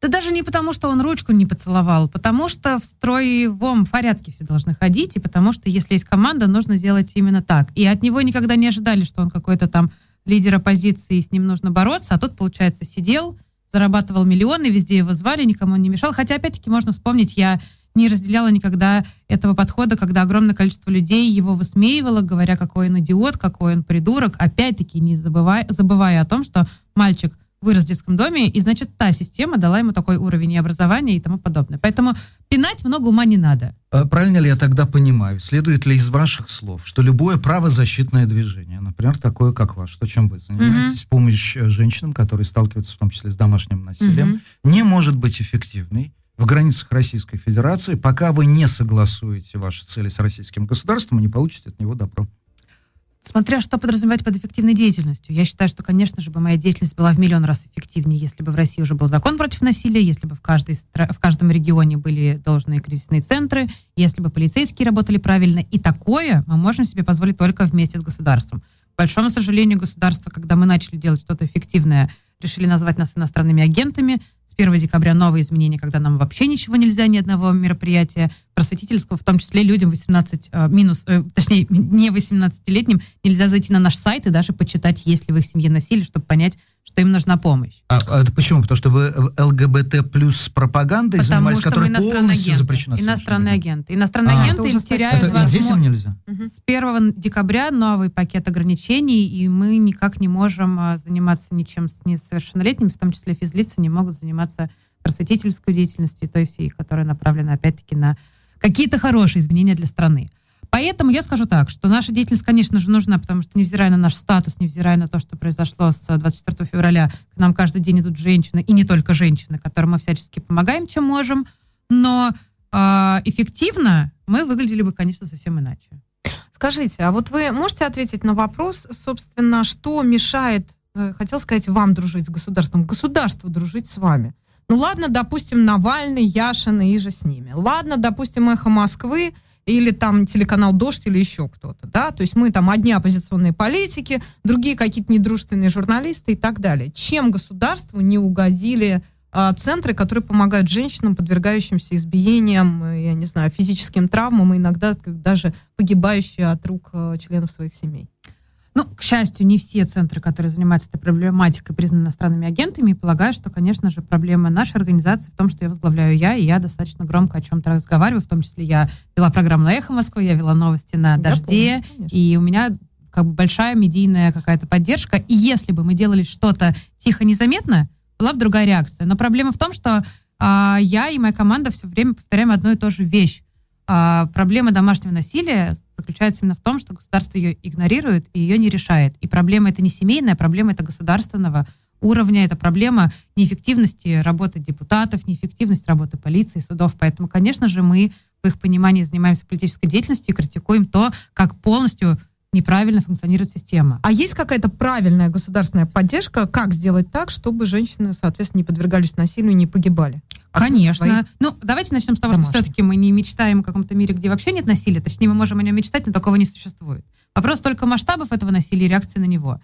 J: Да даже не потому, что он ручку не поцеловал, потому что в строевом порядке все должны ходить, и потому что если есть команда, нужно делать именно так. И от него никогда не ожидали, что он какой-то там лидер оппозиции, с ним нужно бороться, а тут, получается, сидел, зарабатывал миллионы, везде его звали, никому он не мешал. Хотя, опять-таки, можно вспомнить, я не разделяла никогда этого подхода, когда огромное количество людей его высмеивало, говоря, какой он идиот, какой он придурок, опять-таки не забывая, забывая о том, что мальчик вырос в детском доме, и, значит, та система дала ему такой уровень и образования и тому подобное. Поэтому пинать много ума не надо.
C: А правильно ли я тогда понимаю, следует ли из ваших слов, что любое правозащитное движение, например, такое, как ваше, то, чем вы занимаетесь, mm-hmm. помощь э, женщинам, которые сталкиваются в том числе с домашним насилием, mm-hmm. не может быть эффективной, в границах Российской Федерации, пока вы не согласуете ваши цели с российским государством и не получите от него добро.
J: Смотря что подразумевать под эффективной деятельностью. Я считаю, что, конечно же, бы моя деятельность была в миллион раз эффективнее, если бы в России уже был закон против насилия, если бы в, каждой, в каждом регионе были должные кризисные центры, если бы полицейские работали правильно. И такое мы можем себе позволить только вместе с государством. К большому сожалению, государство, когда мы начали делать что-то эффективное, решили назвать нас иностранными агентами, 1 декабря новые изменения, когда нам вообще ничего нельзя, ни одного мероприятия просветительского, в том числе людям 18 э, минус, э, точнее, не 18-летним, нельзя зайти на наш сайт и даже почитать, есть ли в их семье насилие, чтобы понять, что им нужна помощь.
C: А, а это почему? Потому что вы ЛГБТ плюс пропагандой Потому занимались, которая полностью агенты, запрещена.
J: Иностранные агенты. Иностранные а, агенты им теряют
C: это возможность. Здесь им нельзя?
J: С 1 декабря новый пакет ограничений, и мы никак не можем а, заниматься ничем с несовершеннолетними, в том числе физлицы не могут заниматься просветительской деятельностью, той всей, которая направлена опять-таки на какие-то хорошие изменения для страны. Поэтому я скажу так, что наша деятельность, конечно же, нужна, потому что, невзирая на наш статус, невзирая на то, что произошло с 24 февраля, к нам каждый день идут женщины, и не только женщины, которым мы всячески помогаем, чем можем, но э, эффективно мы выглядели бы, конечно, совсем иначе.
B: Скажите, а вот вы можете ответить на вопрос, собственно, что мешает, э, хотел сказать, вам дружить с государством, государству дружить с вами? Ну ладно, допустим, Навальный, Яшин и же с ними. Ладно, допустим, «Эхо Москвы», или там телеканал «Дождь» или еще кто-то, да, то есть мы там одни оппозиционные политики, другие какие-то недружественные журналисты и так далее. Чем государству не угодили а, центры, которые помогают женщинам, подвергающимся избиениям, я не знаю, физическим травмам, и иногда даже погибающие от рук а, членов своих семей?
J: Ну, к счастью, не все центры, которые занимаются этой проблематикой, признаны иностранными агентами. И полагаю, что, конечно же, проблема нашей организации в том, что я возглавляю я, и я достаточно громко о чем-то разговариваю. В том числе я вела программу на «Эхо Москвы», я вела новости на «Дожде». Помню, и у меня как бы большая медийная какая-то поддержка. И если бы мы делали что-то тихо, незаметно, была бы другая реакция. Но проблема в том, что а, я и моя команда все время повторяем одну и ту же вещь. А, проблема домашнего насилия заключается именно в том, что государство ее игнорирует и ее не решает. И проблема это не семейная, проблема это государственного уровня, это проблема неэффективности работы депутатов, неэффективности работы полиции, судов. Поэтому, конечно же, мы в их понимании занимаемся политической деятельностью и критикуем то, как полностью неправильно функционирует система.
B: А есть какая-то правильная государственная поддержка, как сделать так, чтобы женщины, соответственно, не подвергались насилию и не погибали?
J: Конечно. Своих... Ну, давайте начнем с того, Домашних. что все-таки мы не мечтаем о каком-то мире, где вообще нет насилия. Точнее, мы можем о нем мечтать, но такого не существует. Вопрос только масштабов этого насилия и реакции на него.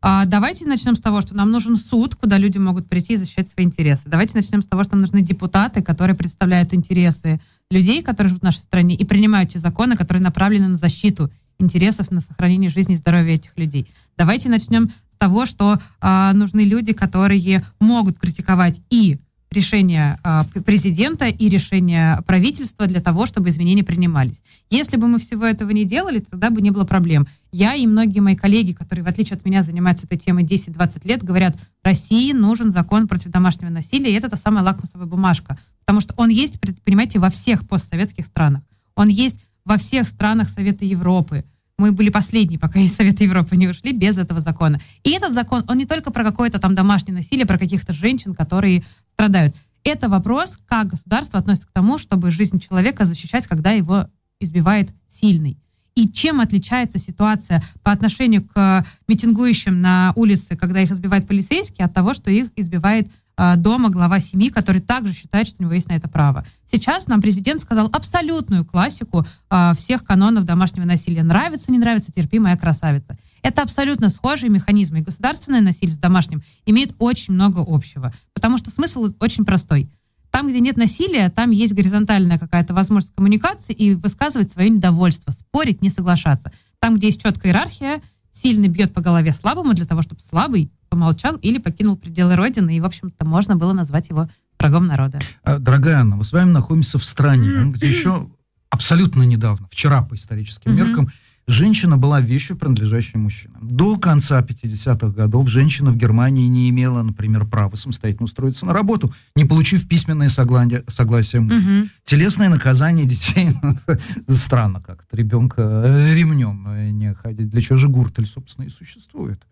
J: А давайте начнем с того, что нам нужен суд, куда люди могут прийти и защищать свои интересы. Давайте начнем с того, что нам нужны депутаты, которые представляют интересы людей, которые живут в нашей стране, и принимают те законы, которые направлены на защиту интересов, на сохранение жизни и здоровья этих людей. Давайте начнем с того, что э, нужны люди, которые могут критиковать и решения э, президента и решения правительства для того, чтобы изменения принимались. Если бы мы всего этого не делали, тогда бы не было проблем. Я и многие мои коллеги, которые, в отличие от меня, занимаются этой темой 10-20 лет, говорят, России нужен закон против домашнего насилия, и это та самая лакмусовая бумажка. Потому что он есть, понимаете, во всех постсоветских странах. Он есть во всех странах Совета Европы. Мы были последние, пока из Совета Европы не ушли, без этого закона. И этот закон, он не только про какое-то там домашнее насилие, про каких-то женщин, которые страдают. Это вопрос, как государство относится к тому, чтобы жизнь человека защищать, когда его избивает сильный. И чем отличается ситуация по отношению к митингующим на улице, когда их избивает полицейский, от того, что их избивает дома глава семьи, который также считает, что у него есть на это право. Сейчас нам президент сказал абсолютную классику э, всех канонов домашнего насилия. Нравится, не нравится, терпи, моя красавица. Это абсолютно схожие механизмы. И государственное насилие с домашним имеет очень много общего. Потому что смысл очень простой. Там, где нет насилия, там есть горизонтальная какая-то возможность коммуникации и высказывать свое недовольство, спорить, не соглашаться. Там, где есть четкая иерархия, сильный бьет по голове слабому для того, чтобы слабый помолчал или покинул пределы Родины, и, в общем-то, можно было назвать его врагом народа.
C: А, дорогая Анна, мы с вами находимся в стране, где еще абсолютно недавно, вчера по историческим меркам, женщина была вещью, принадлежащей мужчинам. До конца 50-х годов женщина в Германии не имела, например, права самостоятельно устроиться на работу, не получив письменное согласие, согласие мужа. Угу. Телесное наказание детей, странно как-то, ребенка э, ремнем э, не ходить. Для чего же гуртель, собственно, и существует?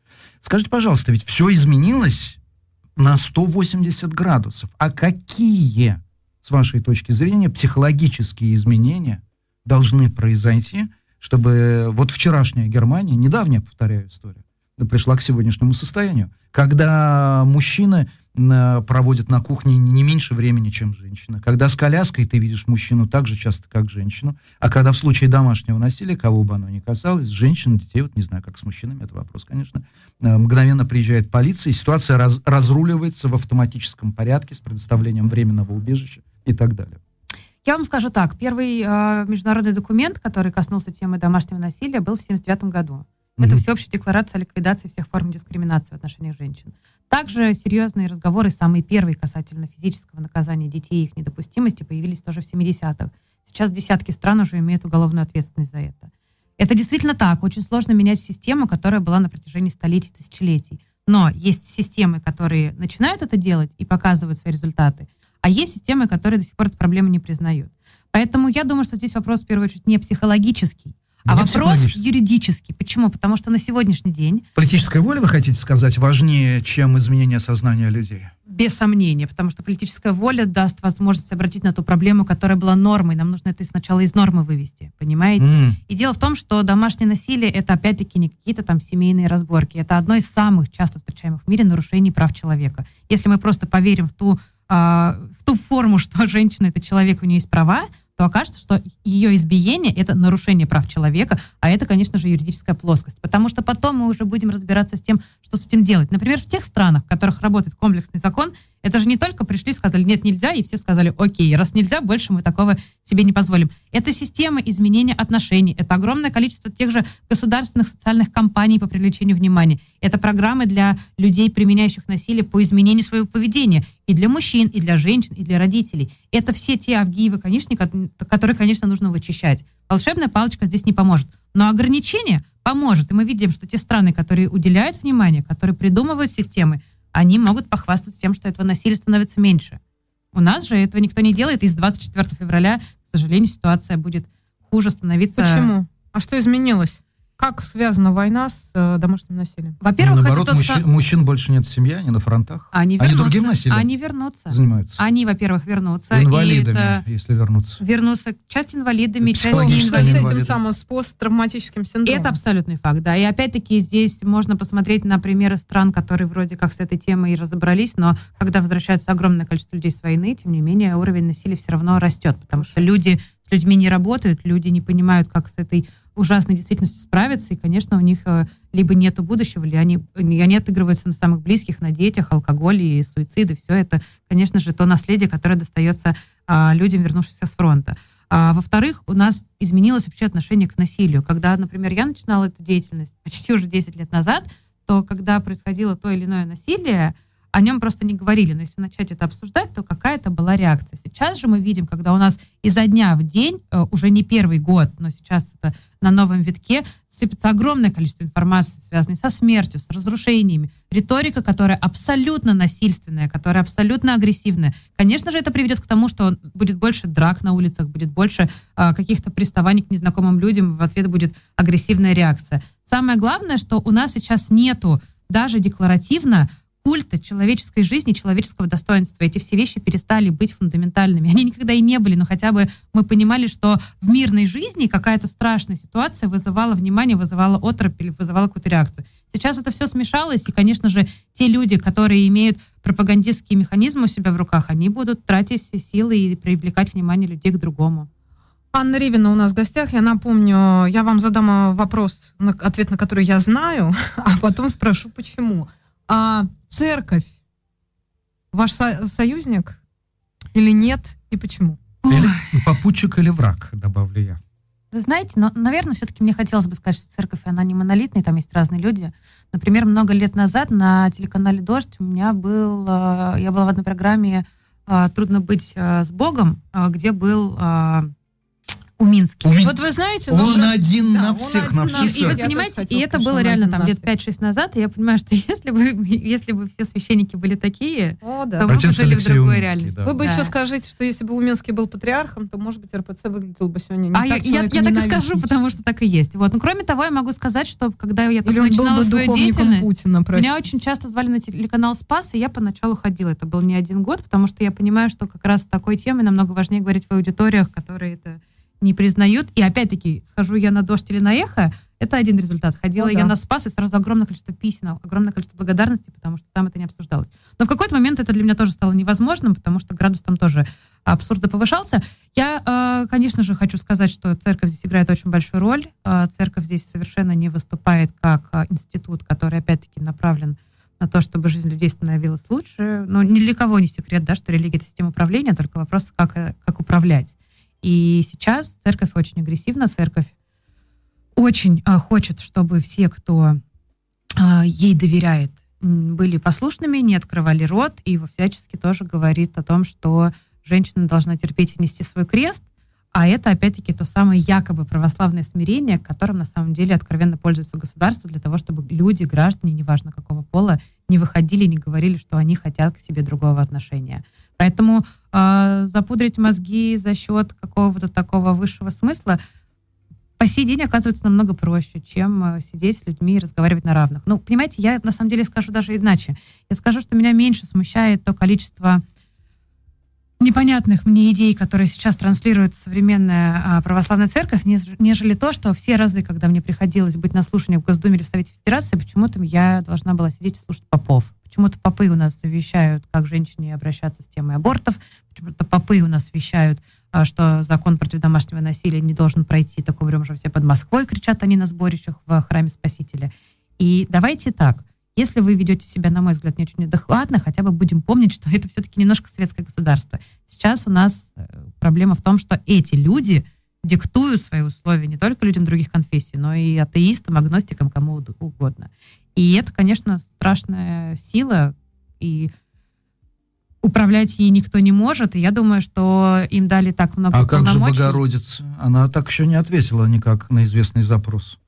C: Скажите, пожалуйста, ведь все изменилось на 180 градусов. А какие, с вашей точки зрения, психологические изменения должны произойти, чтобы вот вчерашняя Германия, недавняя, повторяю историю, пришла к сегодняшнему состоянию, когда мужчины проводят на кухне не меньше времени, чем женщина. Когда с коляской ты видишь мужчину так же часто, как женщину. А когда в случае домашнего насилия, кого бы оно ни касалось, женщин, детей, вот не знаю, как с мужчинами, это вопрос, конечно, э, мгновенно приезжает полиция, и ситуация раз, разруливается в автоматическом порядке с предоставлением временного убежища и так далее.
J: Я вам скажу так. Первый э, международный документ, который коснулся темы домашнего насилия, был в 1979 году. Mm-hmm. Это всеобщая декларация о ликвидации всех форм дискриминации в отношении женщин. Также серьезные разговоры, самые первые касательно физического наказания детей и их недопустимости, появились тоже в 70-х. Сейчас десятки стран уже имеют уголовную ответственность за это. Это действительно так. Очень сложно менять систему, которая была на протяжении столетий, тысячелетий. Но есть системы, которые начинают это делать и показывают свои результаты, а есть системы, которые до сих пор эту проблему не признают. Поэтому я думаю, что здесь вопрос в первую очередь не психологический, а вопрос юридический. Почему? Потому что на сегодняшний день...
C: Политическая воля, вы хотите сказать, важнее, чем изменение сознания людей?
J: Без сомнения, потому что политическая воля даст возможность обратить на ту проблему, которая была нормой. Нам нужно это сначала из нормы вывести, понимаете? Mm. И дело в том, что домашнее насилие это опять-таки не какие-то там семейные разборки. Это одно из самых часто встречаемых в мире нарушений прав человека. Если мы просто поверим в ту а, в ту форму, что женщина это человек, у нее есть права, то окажется, что ее избиение – это нарушение прав человека, а это, конечно же, юридическая плоскость. Потому что потом мы уже будем разбираться с тем, что с этим делать. Например, в тех странах, в которых работает комплексный закон, это же не только пришли, сказали, нет, нельзя, и все сказали, окей, раз нельзя, больше мы такого себе не позволим. Это система изменения отношений, это огромное количество тех же государственных социальных кампаний по привлечению внимания, это программы для людей, применяющих насилие по изменению своего поведения, и для мужчин, и для женщин, и для родителей. Это все те Авгиевы конечные, которые, конечно, нужно вычищать. Волшебная палочка здесь не поможет. Но ограничение поможет. И мы видим, что те страны, которые уделяют внимание, которые придумывают системы, они могут похвастаться тем, что этого насилия становится меньше. У нас же этого никто не делает, и с 24 февраля, к сожалению, ситуация будет хуже становиться.
B: Почему? А что изменилось? Как связана война с э, домашним насилием?
C: Во-первых, ну, наоборот, это мужчин, мужчин больше нет в семье, они на фронтах.
J: Они,
C: они другим насилием
J: Они вернутся.
C: Занимаются.
J: Они, во-первых, вернутся.
C: Инвалидами, это... если вернутся.
J: Вернутся. Часть инвалидами, часть
B: не инвалидами. С этим самым, с посттравматическим синдромом.
J: Это абсолютный факт, да. И опять-таки здесь можно посмотреть на примеры стран, которые вроде как с этой темой и разобрались, но когда возвращается огромное количество людей с войны, тем не менее уровень насилия все равно растет, потому что люди с людьми не работают, люди не понимают, как с этой ужасной действительностью справиться, и, конечно, у них э, либо нету будущего, или они, они отыгрываются на самых близких, на детях, алкоголь и суициды. Все это, конечно же, то наследие, которое достается а, людям, вернувшимся с фронта. А, во-вторых, у нас изменилось вообще отношение к насилию. Когда, например, я начинала эту деятельность почти уже 10 лет назад, то когда происходило то или иное насилие, о нем просто не говорили. Но если начать это обсуждать, то какая-то была реакция. Сейчас же мы видим, когда у нас изо дня в день, э, уже не первый год, но сейчас это на новом витке, сыпется огромное количество информации, связанной со смертью, с разрушениями. Риторика, которая абсолютно насильственная, которая абсолютно агрессивная. Конечно же, это приведет к тому, что будет больше драк на улицах, будет больше э, каких-то приставаний к незнакомым людям, в ответ будет агрессивная реакция. Самое главное, что у нас сейчас нету даже декларативно культа человеческой жизни, человеческого достоинства. Эти все вещи перестали быть фундаментальными. Они никогда и не были, но хотя бы мы понимали, что в мирной жизни какая-то страшная ситуация вызывала внимание, вызывала оторопь или вызывала какую-то реакцию. Сейчас это все смешалось, и, конечно же, те люди, которые имеют пропагандистские механизмы у себя в руках, они будут тратить все силы и привлекать внимание людей к другому.
B: Анна Ревина у нас в гостях. Я напомню, я вам задам вопрос, ответ на который я знаю, а потом спрошу, почему. А церковь ваш со- союзник или нет, и почему?
C: Или попутчик или враг, добавлю я.
J: Вы знаете, но, наверное, все-таки мне хотелось бы сказать, что церковь, она не монолитная, там есть разные люди. Например, много лет назад на телеканале «Дождь» у меня был, э, я была в одной программе э, «Трудно быть э, с Богом», где был Уминский.
B: Умин... Вот вы знаете...
C: Он ну, один да, на всех, на всю
J: И вы понимаете, и это было реально там лет 5-6 назад, и я понимаю, что если бы, если бы все священники были такие, О, да. то мы бы жили в другой реальности.
B: Да. Вы бы да. еще скажите, что если бы Уминский был патриархом, то, может быть, РПЦ выглядел бы сегодня не
J: а
B: так,
J: я, я, я так и скажу, потому что так и есть. Вот. Но кроме того, я могу сказать, что когда я только начинала свою деятельность, Путина, меня очень часто звали на телеканал «Спас», и я поначалу ходила. Это был не один год, потому что я понимаю, что как раз такой темой намного важнее говорить в аудиториях, которые это не признают. И опять-таки, схожу я на дождь или на эхо, это один результат. Ходила О, я на спас, и сразу огромное количество писем, огромное количество благодарности, потому что там это не обсуждалось. Но в какой-то момент это для меня тоже стало невозможным, потому что градус там тоже абсурдно повышался. Я, э, конечно же, хочу сказать, что церковь здесь играет очень большую роль. Э, церковь здесь совершенно не выступает как э, институт, который, опять-таки, направлен на то, чтобы жизнь людей становилась лучше. Но ни для кого не секрет, да, что религия — это система управления, только вопрос, как, как управлять. И сейчас церковь очень агрессивна, церковь очень а, хочет, чтобы все, кто а, ей доверяет, были послушными, не открывали рот, и всячески тоже говорит о том, что женщина должна терпеть и нести свой крест, а это, опять-таки, то самое якобы православное смирение, которым на самом деле откровенно пользуется государство для того, чтобы люди, граждане, неважно какого пола, не выходили, не говорили, что они хотят к себе другого отношения. Поэтому запудрить мозги за счет какого-то такого высшего смысла по сей день оказывается намного проще, чем э, сидеть с людьми и разговаривать на равных. Ну, понимаете, я на самом деле скажу даже иначе. Я скажу, что меня меньше смущает то количество непонятных мне идей, которые сейчас транслирует современная а, православная церковь, нежели то, что все разы, когда мне приходилось быть на слушании в Госдуме или в Совете Федерации, почему-то я должна была сидеть и слушать попов Почему-то попы у нас вещают, как женщине обращаться с темой абортов. Почему-то попы у нас вещают, а, что закон против домашнего насилия не должен пройти. Такое время уже все под Москвой кричат они на сборищах в храме Спасителя. И давайте так. Если вы ведете себя, на мой взгляд, не очень адекватно, хотя бы будем помнить, что это все-таки немножко светское государство. Сейчас у нас э, проблема в том, что эти люди диктуют свои условия не только людям других конфессий, но и атеистам, агностикам, кому угодно. И это, конечно, страшная сила, и управлять ей никто не может. И я думаю, что им дали так много
C: А как же Богородица? Она так еще не ответила никак на известный запрос.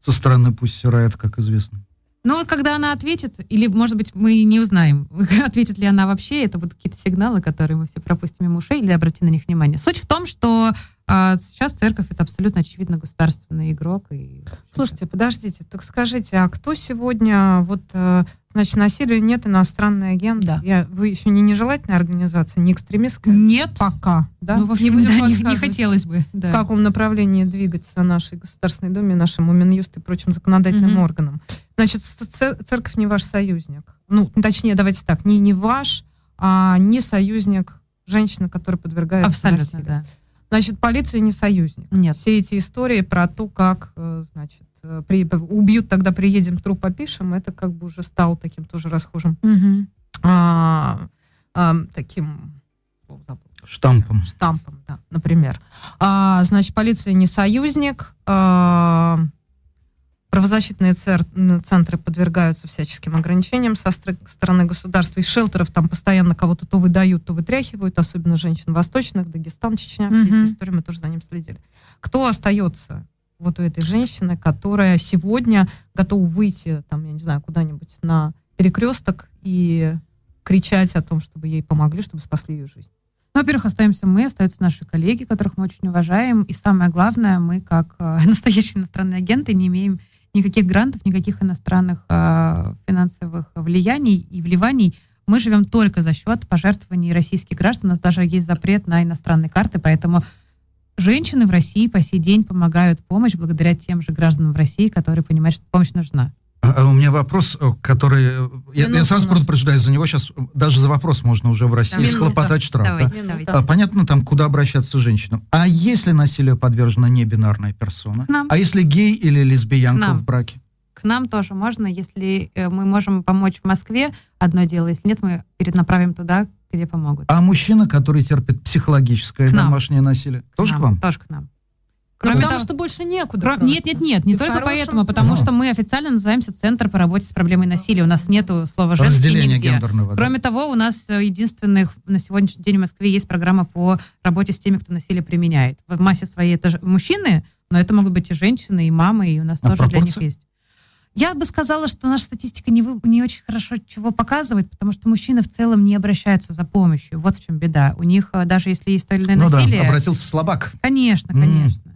C: Со стороны пусть Сирает, как известно.
J: Ну вот когда она ответит, или, может быть, мы не узнаем, ответит ли она вообще, это будут какие-то сигналы, которые мы все пропустим мимо ушей, или обратим на них внимание. Суть в том, что а, сейчас церковь это абсолютно очевидно государственный игрок. И...
B: Слушайте, подождите, так скажите, а кто сегодня вот э, Значит, насилию нет иностранный агент.
J: Да.
B: Я, вы еще не нежелательная организация, не экстремистская?
J: Нет.
B: Пока. Да?
J: Ну, в общем, не, да, не, не хотелось бы. Да.
B: В каком направлении двигаться нашей Государственной Думе, нашему Минюсту и прочим законодательным угу. органам. Значит, церковь не ваш союзник. Ну, точнее, давайте так, не, не ваш, а не союзник женщины, которая подвергается
J: Абсолютно,
B: насилию.
J: да.
B: Значит, полиция не союзник.
J: Нет.
B: Все эти истории про то, как, э, значит, Э, при, убьют, тогда приедем, труп опишем, это как бы уже стало таким тоже расхожим
J: угу.
B: а, а, таким
C: штампом.
B: Штампом, да, например. А, значит, полиция не союзник, а, правозащитные центры подвергаются всяческим ограничениям со стороны государства. Из шелтеров там постоянно кого-то то выдают, то вытряхивают, особенно женщин восточных, Дагестан, Чечня, все эти истории мы тоже за ним следили. Кто остается? вот у этой женщины, которая сегодня готова выйти, там, я не знаю, куда-нибудь на перекресток и кричать о том, чтобы ей помогли, чтобы спасли ее жизнь.
J: Ну, во-первых, остаемся мы, остаются наши коллеги, которых мы очень уважаем. И самое главное, мы, как э, настоящие иностранные агенты, не имеем никаких грантов, никаких иностранных э, финансовых влияний и вливаний. Мы живем только за счет пожертвований российских граждан. У нас даже есть запрет на иностранные карты, поэтому женщины в России по сей день помогают помощь благодаря тем же гражданам в России, которые понимают, что помощь нужна.
C: А, а у меня вопрос, э, который... Э, я, я сразу предупреждаю, за него сейчас, даже за вопрос можно уже в России Минута. схлопотать штраф. Давай, да? давай. А, понятно там, куда обращаться женщинам. А если насилию подвержена небинарная персона? А если гей или лесбиянка в браке?
J: К нам тоже можно, если э, мы можем помочь в Москве, одно дело. Если нет, мы перенаправим туда, где помогут.
C: А мужчина, который терпит психологическое к домашнее нам. насилие, тоже к, к вам?
J: Тоже к нам.
B: Кроме потому того, что больше некуда.
J: Кро... Нет, нет, нет, не только поэтому, потому смысле. что мы официально называемся Центр по работе с проблемой насилия. У нас нету слова женский нигде.
C: Гендерного,
J: Кроме
C: да.
J: того, у нас э, единственных на сегодняшний день в Москве есть программа по работе с теми, кто насилие применяет. В массе своей это мужчины, но это могут быть и женщины, и мамы, и у нас а тоже пропорция? для них есть. Я бы сказала, что наша статистика не, вы, не очень хорошо чего показывает, потому что мужчины в целом не обращаются за помощью. Вот в чем беда. У них, э, даже если есть то или иное ну насилие...
C: да, обратился слабак.
J: Конечно, конечно.
B: Mm.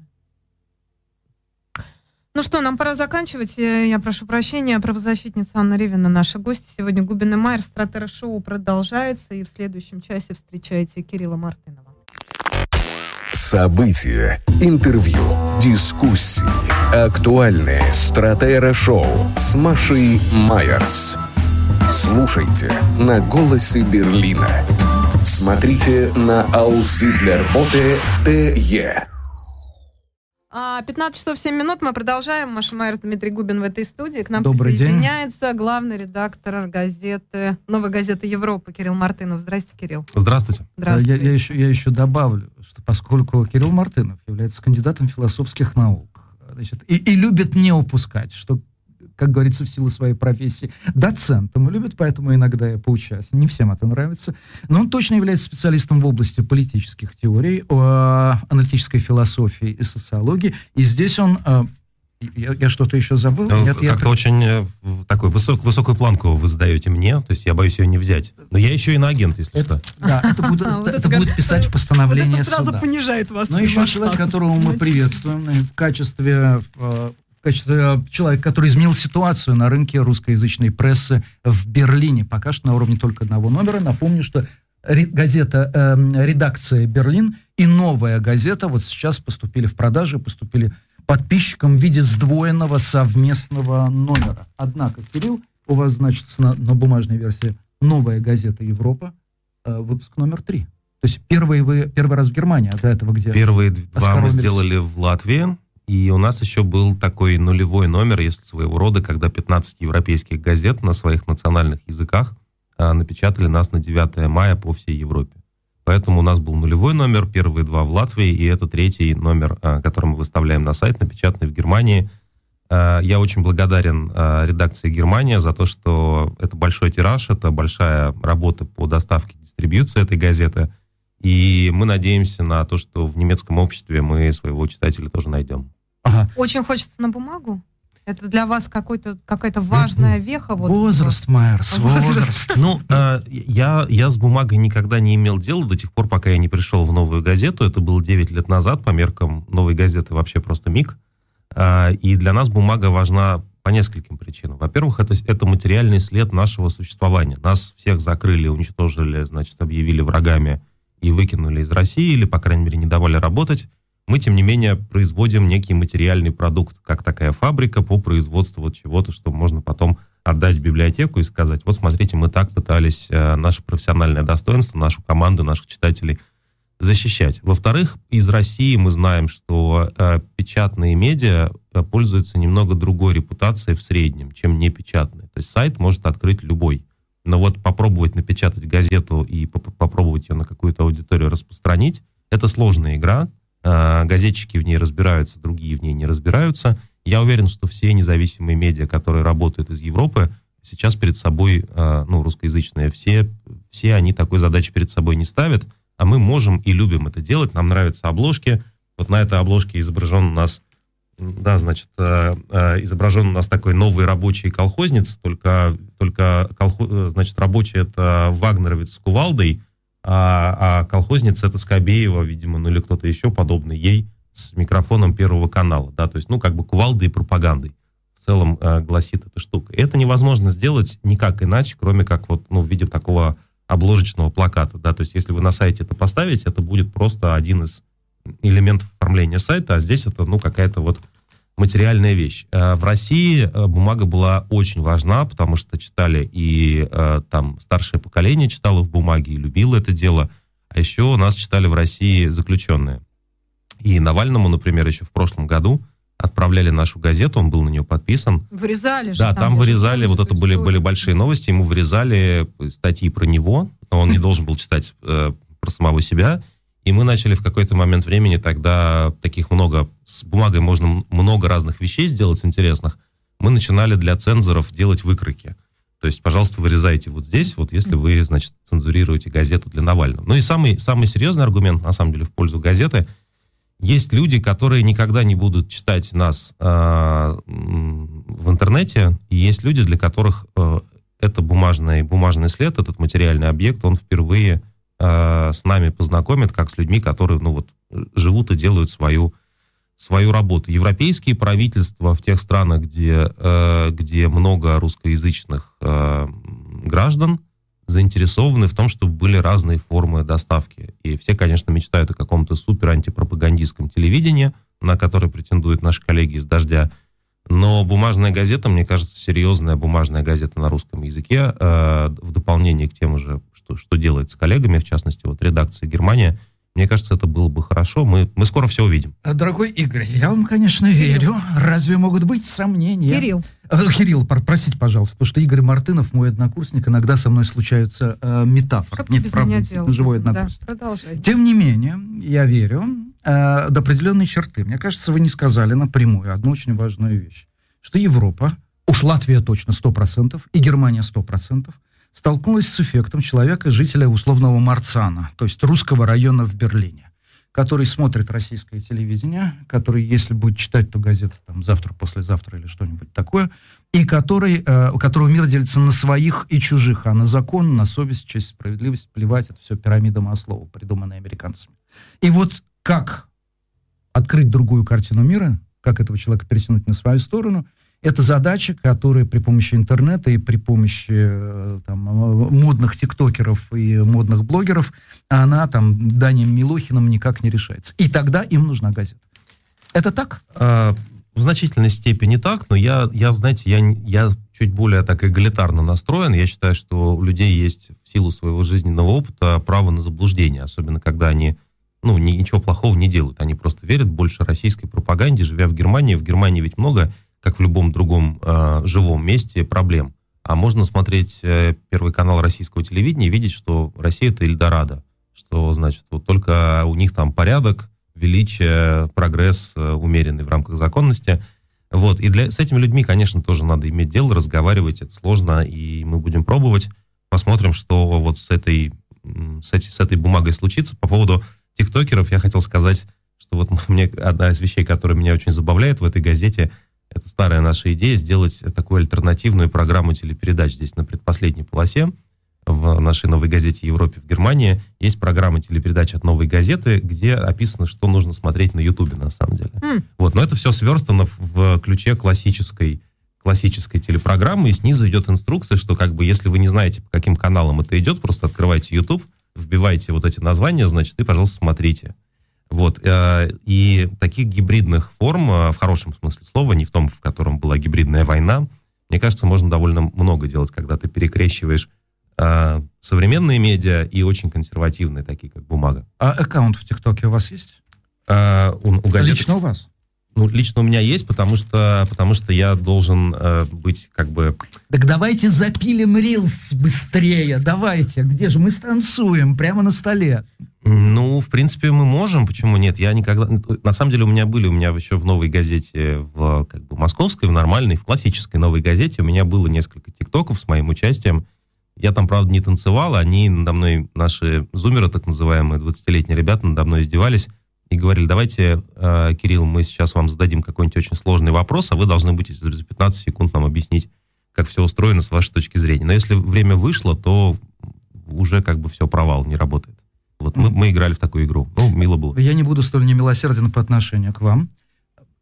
B: Ну что, нам пора заканчивать. Я прошу прощения. Правозащитница Анна Ревина, наша гость. Сегодня Губин и Майер. Стратера шоу продолжается. И в следующем часе встречаете Кирилла Мартынова.
A: События, интервью, дискуссии, актуальные стратера-шоу с Машей Майерс. Слушайте на «Голосе Берлина». Смотрите на Ауссидлерботе ТЕ.
B: 15 часов 7 минут мы продолжаем. Маша Майерс, Дмитрий Губин в этой студии. К нам
C: Добрый
B: присоединяется
C: день.
B: главный редактор газеты, новой газеты Европы Кирилл Мартынов. Здравствуйте, Кирилл.
D: Здравствуйте.
C: Здравствуйте. Я, я, еще, я еще добавлю, что поскольку Кирилл Мартынов является кандидатом философских наук значит, и, и любит не упускать, что как говорится, в силу своей профессии, доцентом. Любит поэтому иногда я поучаствовать. Не всем это нравится. Но он точно является специалистом в области политических теорий, аналитической философии и социологии. И здесь он а, я, я что-то еще забыл?
D: Ну, Нет, как-то я... очень э, такой высок, высокую планку вы задаете мне, то есть я боюсь ее не взять. Но я еще и на агент, если
C: это,
D: что.
C: Да, это, будет, это будет писать в постановлении
B: вот это сразу
C: суда.
B: понижает вас.
C: Но еще человек, которого мы приветствуем в качестве э, качестве э, человека, который изменил ситуацию на рынке русскоязычной прессы в Берлине. Пока что на уровне только одного номера. Напомню, что газета, э, редакция «Берлин» и новая газета вот сейчас поступили в продажу, поступили подписчикам в виде сдвоенного совместного номера. Однако, Кирилл, у вас значится на, на бумажной версии «Новая газета Европа», э, выпуск номер три. То есть первый, вы, первый раз в Германии, а до этого где?
K: Первые два мы сделали в Латвии, и у нас еще был такой нулевой номер, если своего рода, когда 15 европейских газет на своих национальных языках а, напечатали нас на 9 мая по всей Европе. Поэтому у нас был нулевой номер, первые два в Латвии, и это третий номер, а, который мы выставляем на сайт, напечатанный в Германии. А, я очень благодарен редакции Германия за то, что это большой тираж, это большая работа по доставке, дистрибьюции этой газеты. И мы надеемся на то, что в немецком обществе мы своего читателя тоже найдем.
B: Ага. Очень хочется на бумагу. Это для вас какой-то, какая-то важная веха? Вот,
C: возраст, Майерс, возраст. возраст.
K: Ну, э, я, я с бумагой никогда не имел дела до тех пор, пока я не пришел в новую газету. Это было 9 лет назад, по меркам новой газеты вообще просто миг. Э, и для нас бумага важна по нескольким причинам. Во-первых, это, это материальный след нашего существования. Нас всех закрыли, уничтожили, значит, объявили врагами и выкинули из России, или, по крайней мере, не давали работать мы, тем не менее, производим некий материальный продукт, как такая фабрика по производству вот чего-то, что можно потом отдать в библиотеку и сказать, вот смотрите, мы так пытались э, наше профессиональное достоинство, нашу команду, наших читателей защищать. Во-вторых, из России мы знаем, что э, печатные медиа э, пользуются немного другой репутацией в среднем, чем не печатные. То есть сайт может открыть любой. Но вот попробовать напечатать газету и поп попробовать ее на какую-то аудиторию распространить, это сложная игра, газетчики в ней разбираются, другие в ней не разбираются. Я уверен, что все независимые медиа, которые работают из Европы, сейчас перед собой, э, ну, русскоязычные, все, все они такой задачи перед собой не ставят, а мы можем и любим это делать, нам нравятся обложки. Вот на этой обложке изображен у нас, да, значит, э, изображен у нас такой новый рабочий колхозниц, только, только колхоз, значит, рабочий это вагнеровец с кувалдой, а, а колхозница это Скобеева, видимо, ну или кто-то еще подобный ей с микрофоном Первого канала, да, то есть, ну, как бы кувалдой и пропагандой в целом э, гласит эта штука. Это невозможно сделать никак иначе, кроме как вот, ну, в виде такого обложечного плаката, да, то есть, если вы на сайте это поставите, это будет просто один из элементов оформления сайта, а здесь это, ну, какая-то вот материальная вещь. Э, в России э, бумага была очень важна, потому что читали и э, там старшее поколение читало в бумаге и любило это дело. А еще у нас читали в России заключенные. И Навальному, например, еще в прошлом году отправляли нашу газету, он был на нее подписан.
B: Вырезали же.
K: Да, там, там вырезали, вот это были, были большие новости, ему вырезали статьи про него, он не должен был читать э, про самого себя, и мы начали в какой-то момент времени тогда таких много, с бумагой можно много разных вещей сделать интересных. Мы начинали для цензоров делать выкройки. То есть, пожалуйста, вырезайте вот здесь, вот если вы, значит, цензурируете газету для Навального. Ну и самый, самый серьезный аргумент, на самом деле, в пользу газеты. Есть люди, которые никогда не будут читать нас э, в интернете, и есть люди, для которых э, это бумажный, бумажный след, этот материальный объект, он впервые э, с нами познакомит, как с людьми, которые, ну вот, живут и делают свою, свою работу. Европейские правительства в тех странах, где, э, где много русскоязычных э, граждан, заинтересованы в том, чтобы были разные формы доставки. И все, конечно, мечтают о каком-то супер антипропагандистском телевидении, на которое претендуют наши коллеги из «Дождя», но бумажная газета, мне кажется, серьезная бумажная газета на русском языке, э, в дополнение к тем уже что, что делает с коллегами, в частности, вот редакция Германия, мне кажется, это было бы хорошо. Мы, мы скоро все увидим.
C: А, дорогой Игорь, я вам, конечно, Кирилл. верю. Разве могут быть сомнения?
B: Кирилл.
C: А, Кирилл, простите, пожалуйста, потому что Игорь Мартынов, мой однокурсник, иногда со мной случаются э, метафоры.
B: Что Нет, правда,
C: живой однокурсник.
B: Да, продолжай.
C: Тем не менее, я верю э, до определенной черты. Мне кажется, вы не сказали напрямую одну очень важную вещь. Что Европа, уж Латвия точно 100%, и Германия 100%, столкнулась с эффектом человека, жителя условного Марцана, то есть русского района в Берлине, который смотрит российское телевидение, который, если будет читать, то газеты там завтра, послезавтра или что-нибудь такое, и который, э, у которого мир делится на своих и чужих, а на закон, на совесть, честь, справедливость, плевать, это все пирамида Маслова, придуманная американцами. И вот как открыть другую картину мира, как этого человека перетянуть на свою сторону, это задача, которая при помощи интернета и при помощи э, там, модных тиктокеров и модных блогеров, она там Данием Милохиным никак не решается. И тогда им нужна газета. Это так?
K: А, В значительной степени так, но я, я знаете, я, я чуть более так эгалитарно настроен. Я считаю, что у людей есть в силу своего жизненного опыта право на заблуждение, особенно когда они ну, ни, ничего плохого не делают. Они просто верят больше российской пропаганде, живя в Германии. В Германии ведь много, как в любом другом э, живом месте, проблем. А можно смотреть э, Первый канал российского телевидения и видеть, что Россия — это Эльдорадо. Что, значит, вот только у них там порядок, величие, прогресс э, умеренный в рамках законности. Вот. И для, с этими людьми, конечно, тоже надо иметь дело, разговаривать. Это сложно, и мы будем пробовать. Посмотрим, что вот с этой, с, этой, с этой бумагой случится. По поводу тиктокеров я хотел сказать, что вот мне одна из вещей, которая меня очень забавляет в этой газете, это старая наша идея сделать такую альтернативную программу телепередач здесь на предпоследней полосе в нашей новой газете Европе в Германии есть программа телепередач от новой газеты, где описано, что нужно смотреть на Ютубе на самом деле. Mm. Вот, но это все сверстано в, в ключе классической классической телепрограммы, и снизу идет инструкция, что как бы если вы не знаете, по каким каналам это идет, просто открывайте YouTube, вбивайте вот эти названия, значит, и, пожалуйста, смотрите. Вот, э, и таких гибридных форм, э, в хорошем смысле слова, не в том, в котором была гибридная война, мне кажется, можно довольно много делать, когда ты перекрещиваешь э, современные медиа и очень консервативные, такие как бумага.
C: А аккаунт в ТикТоке у вас есть?
K: А, у, у газеты...
C: Лично у вас?
K: Ну, лично у меня есть, потому что, потому что я должен э, быть как бы...
C: Так давайте запилим рилс быстрее, давайте. Где же мы станцуем? Прямо на столе.
K: Ну, в принципе, мы можем, почему нет? Я никогда... На самом деле у меня были, у меня еще в новой газете, в как бы московской, в нормальной, в классической новой газете, у меня было несколько тиктоков с моим участием. Я там, правда, не танцевал, они надо мной, наши зумеры, так называемые, 20-летние ребята, надо мной издевались и говорили, давайте, э, Кирилл, мы сейчас вам зададим какой-нибудь очень сложный вопрос, а вы должны будете за 15 секунд нам объяснить, как все устроено с вашей точки зрения. Но если время вышло, то уже как бы все провал, не работает. Вот мы, мы играли в такую игру. Ну, мило было.
C: Я не буду столь немилосерден по отношению к вам.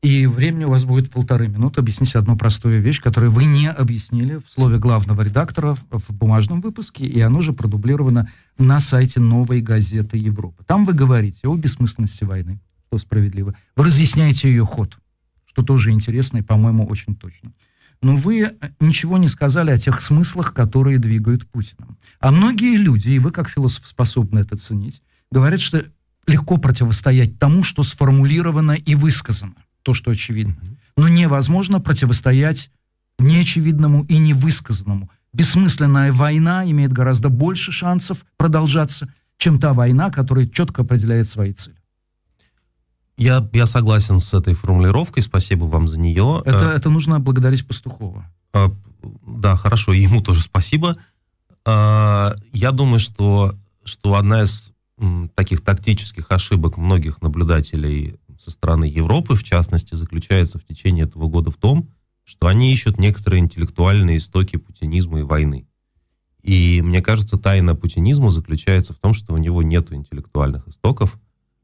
C: И времени у вас будет полторы минуты объяснить одну простую вещь, которую вы не объяснили в слове главного редактора в бумажном выпуске, и оно же продублировано на сайте новой газеты Европы. Там вы говорите о бессмысленности войны, что справедливо. Вы разъясняете ее ход, что тоже интересно и, по-моему, очень точно. Но вы ничего не сказали о тех смыслах, которые двигают Путиным. А многие люди, и вы как философ способны это ценить, говорят, что легко противостоять тому, что сформулировано и высказано то, что очевидно. Но невозможно противостоять неочевидному и невысказанному. Бессмысленная война имеет гораздо больше шансов продолжаться, чем та война, которая четко определяет свои цели.
K: Я, я согласен с этой формулировкой, спасибо вам за нее.
C: Это, это нужно благодарить Пастухова.
K: А, да, хорошо, ему тоже спасибо. А, я думаю, что, что одна из таких тактических ошибок многих наблюдателей со стороны Европы, в частности, заключается в течение этого года в том, что они ищут некоторые интеллектуальные истоки путинизма и войны. И мне кажется, тайна путинизма заключается в том, что у него нет интеллектуальных истоков,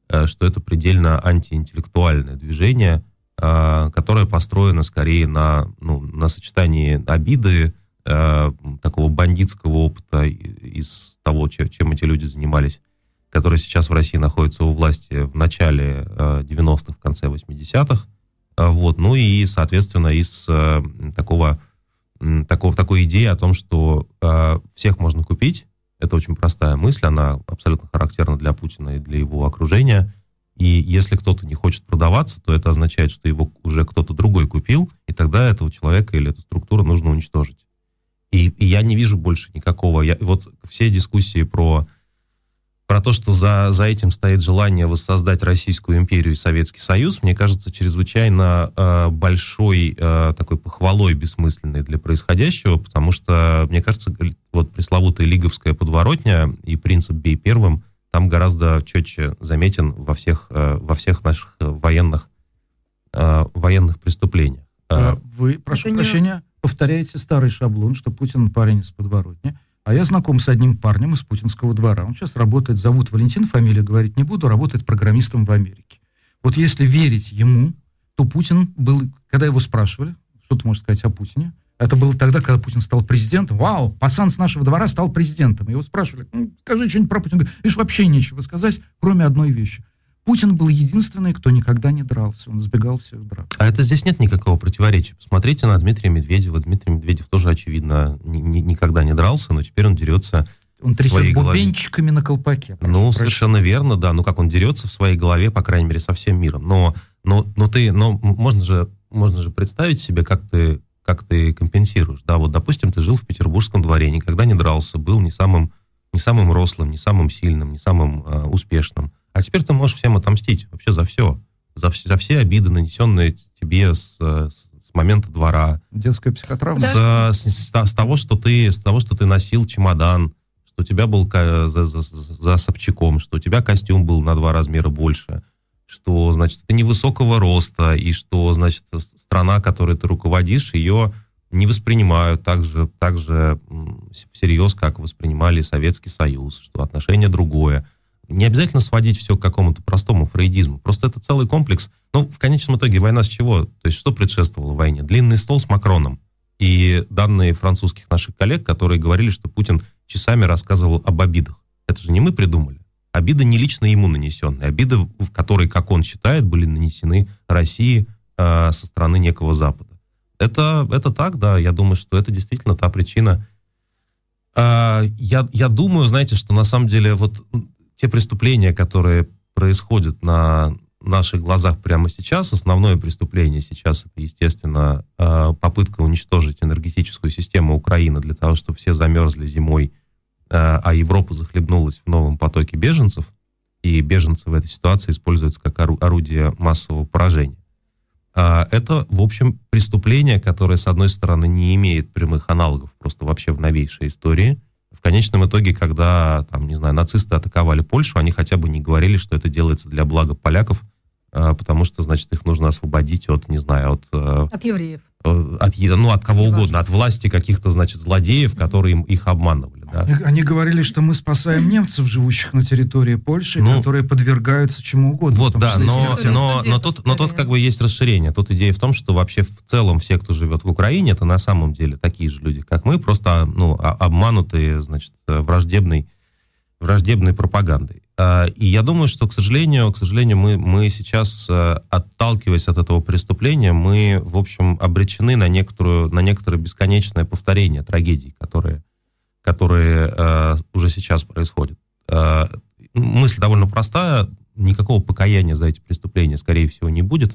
K: э, что это предельно антиинтеллектуальное движение, э, которое построено скорее на, ну, на сочетании обиды, э, такого бандитского опыта из того, чем эти люди занимались, который сейчас в России находится у власти в начале 90-х, в конце 80-х. Э, вот. Ну и, соответственно, из э, такого, такого, такой идеи о том, что э, всех можно купить, это очень простая мысль, она абсолютно характерна для Путина и для его окружения. И если кто-то не хочет продаваться, то это означает, что его уже кто-то другой купил, и тогда этого человека или эту структуру нужно уничтожить. И, и я не вижу больше никакого... Я, вот все дискуссии про про то, что за, за этим стоит желание воссоздать Российскую империю и Советский Союз, мне кажется, чрезвычайно э, большой э, такой похвалой бессмысленной для происходящего, потому что, мне кажется, вот пресловутая лиговская подворотня и принцип «бей первым» там гораздо четче заметен во всех, э, во всех наших военных, э, военных преступлениях.
C: А вы, прошу Это прощения, не... повторяете старый шаблон, что Путин парень из подворотни. А я знаком с одним парнем из путинского двора. Он сейчас работает, зовут Валентин, фамилию говорить не буду, работает программистом в Америке. Вот если верить ему, то Путин был, когда его спрашивали, что ты можешь сказать о Путине, это было тогда, когда Путин стал президентом. Вау, пацан с нашего двора стал президентом. Его спрашивали, ну, скажи что-нибудь про Путина. Говорит, видишь, вообще нечего сказать, кроме одной вещи. Путин был единственный, кто никогда не дрался. Он избегал всех драк.
K: А это здесь нет никакого противоречия. Посмотрите на Дмитрия Медведева. Дмитрий Медведев тоже, очевидно, ни, ни, никогда не дрался, но теперь он дерется
C: он трясет бубенчиками голове. на колпаке.
K: Ну, прошу. совершенно верно, да. Ну, как он дерется в своей голове, по крайней мере, со всем миром. Но, но, но ты, но можно же, можно же представить себе, как ты, как ты компенсируешь. Да, вот, допустим, ты жил в петербургском дворе, никогда не дрался, был не самым, не самым рослым, не самым сильным, не самым э, успешным. А теперь ты можешь всем отомстить вообще за все. За, за все обиды, нанесенные тебе с, с, с момента двора.
C: Детская психотравма.
K: С, с, с, того, что ты, с того, что ты носил чемодан, что у тебя был за, за, за Собчаком, что у тебя костюм был на два размера больше, что, значит, ты невысокого роста, и что, значит, страна, которой ты руководишь, ее не воспринимают так же, так же всерьез, как воспринимали Советский Союз, что отношение другое. Не обязательно сводить все к какому-то простому фрейдизму. Просто это целый комплекс. Ну, в конечном итоге война с чего? То есть что предшествовало войне? Длинный стол с Макроном. И данные французских наших коллег, которые говорили, что Путин часами рассказывал об обидах. Это же не мы придумали. Обиды не лично ему нанесенные. Обиды, в которые, как он считает, были нанесены России э, со стороны некого Запада. Это, это так, да. Я думаю, что это действительно та причина. Э, я, я думаю, знаете, что на самом деле вот те преступления, которые происходят на наших глазах прямо сейчас, основное преступление сейчас это, естественно, э, попытка уничтожить энергетическую систему Украины для того, чтобы все замерзли зимой Э, а Европа захлебнулась в новом потоке беженцев, и беженцы в этой ситуации используются как орудие массового поражения. А, это, в общем, преступление, которое, с одной стороны, не имеет прямых аналогов просто вообще в новейшей истории. В конечном итоге, когда, там, не знаю, нацисты атаковали Польшу, они хотя бы не говорили, что это делается для блага поляков, а, потому что, значит, их нужно освободить от, не знаю, от...
B: Э, от евреев.
K: От, ну, от кого угодно, от власти каких-то, значит, злодеев, которые их обманывали. Да.
C: Они говорили, что мы спасаем немцев, живущих на территории Польши, ну, которые подвергаются чему угодно.
K: Вот, да, но, но, но, тут, но тут как бы есть расширение. Тут идея в том, что вообще в целом все, кто живет в Украине, это на самом деле такие же люди, как мы, просто ну, обманутые, значит, враждебной, враждебной пропагандой. А, и я думаю, что, к сожалению, к сожалению, мы, мы сейчас, э, отталкиваясь от этого преступления, мы, в общем, обречены на, некоторую, на некоторое бесконечное повторение трагедий, которые которые э, уже сейчас происходят. Э, мысль довольно простая. Никакого покаяния за эти преступления, скорее всего, не будет.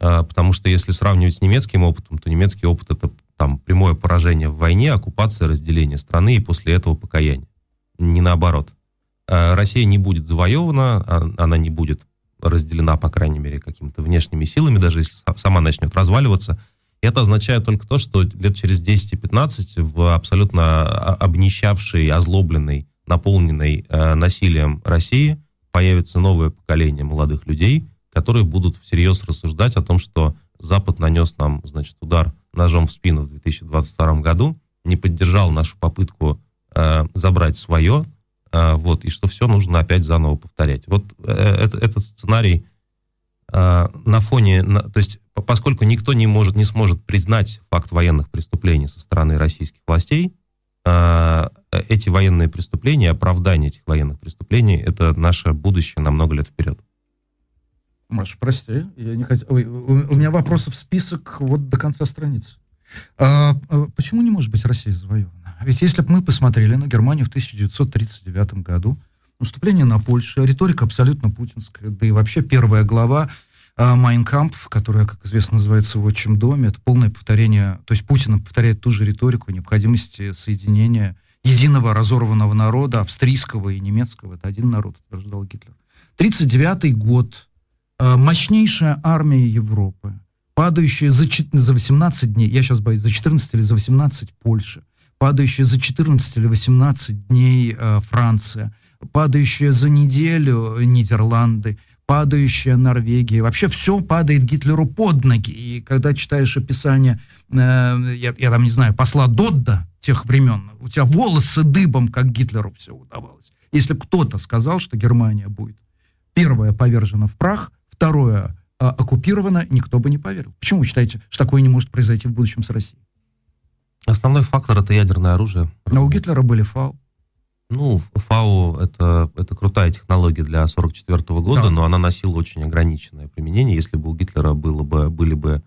K: Э, потому что если сравнивать с немецким опытом, то немецкий опыт это там прямое поражение в войне, оккупация, разделение страны и после этого покаяние. Не наоборот. Э, Россия не будет завоевана, а, она не будет разделена, по крайней мере, какими-то внешними силами, даже если сама начнет разваливаться – это означает только то, что лет через 10 и 15 в абсолютно обнищавшей, озлобленной, наполненной э, насилием России появится новое поколение молодых людей, которые будут всерьез рассуждать о том, что Запад нанес нам, значит, удар ножом в спину в 2022 году, не поддержал нашу попытку э, забрать свое, вот, и что все нужно опять заново повторять. Вот э, это, этот сценарий э, на фоне, то есть поскольку никто не может, не сможет признать факт военных преступлений со стороны российских властей, э, эти военные преступления, оправдание этих военных преступлений, это наше будущее на много лет вперед.
C: Маша, прости, я не хотел. Ой, у меня вопросов список вот до конца страницы. А, а, почему не может быть Россия завоевана? Ведь если бы мы посмотрели на Германию в 1939 году, наступление на Польшу, риторика абсолютно путинская, да и вообще первая глава Майнкамп, которая, как известно, называется в отчим доме, это полное повторение, то есть Путин повторяет ту же риторику необходимости соединения единого разорванного народа, австрийского и немецкого. Это один народ, утверждал Гитлер. 1939 год. А, мощнейшая армия Европы, падающая за, за 18 дней, я сейчас боюсь, за 14 или за 18 Польша, падающая за 14 или 18 дней э, Франция, падающая за неделю Нидерланды, падающая Норвегия. Вообще все падает Гитлеру под ноги. И когда читаешь описание, э, я, я там не знаю, посла Додда тех времен, у тебя волосы дыбом, как Гитлеру все удавалось. Если кто-то сказал, что Германия будет первая повержена в прах, второе э, оккупирована, никто бы не поверил. Почему вы считаете, что такое не может произойти в будущем с Россией?
K: Основной фактор это ядерное оружие.
C: Но у Гитлера были фау.
K: Ну, ФАУ это, это крутая технология для 44 года, да. но она носила очень ограниченное применение. Если бы у Гитлера было бы, были бы,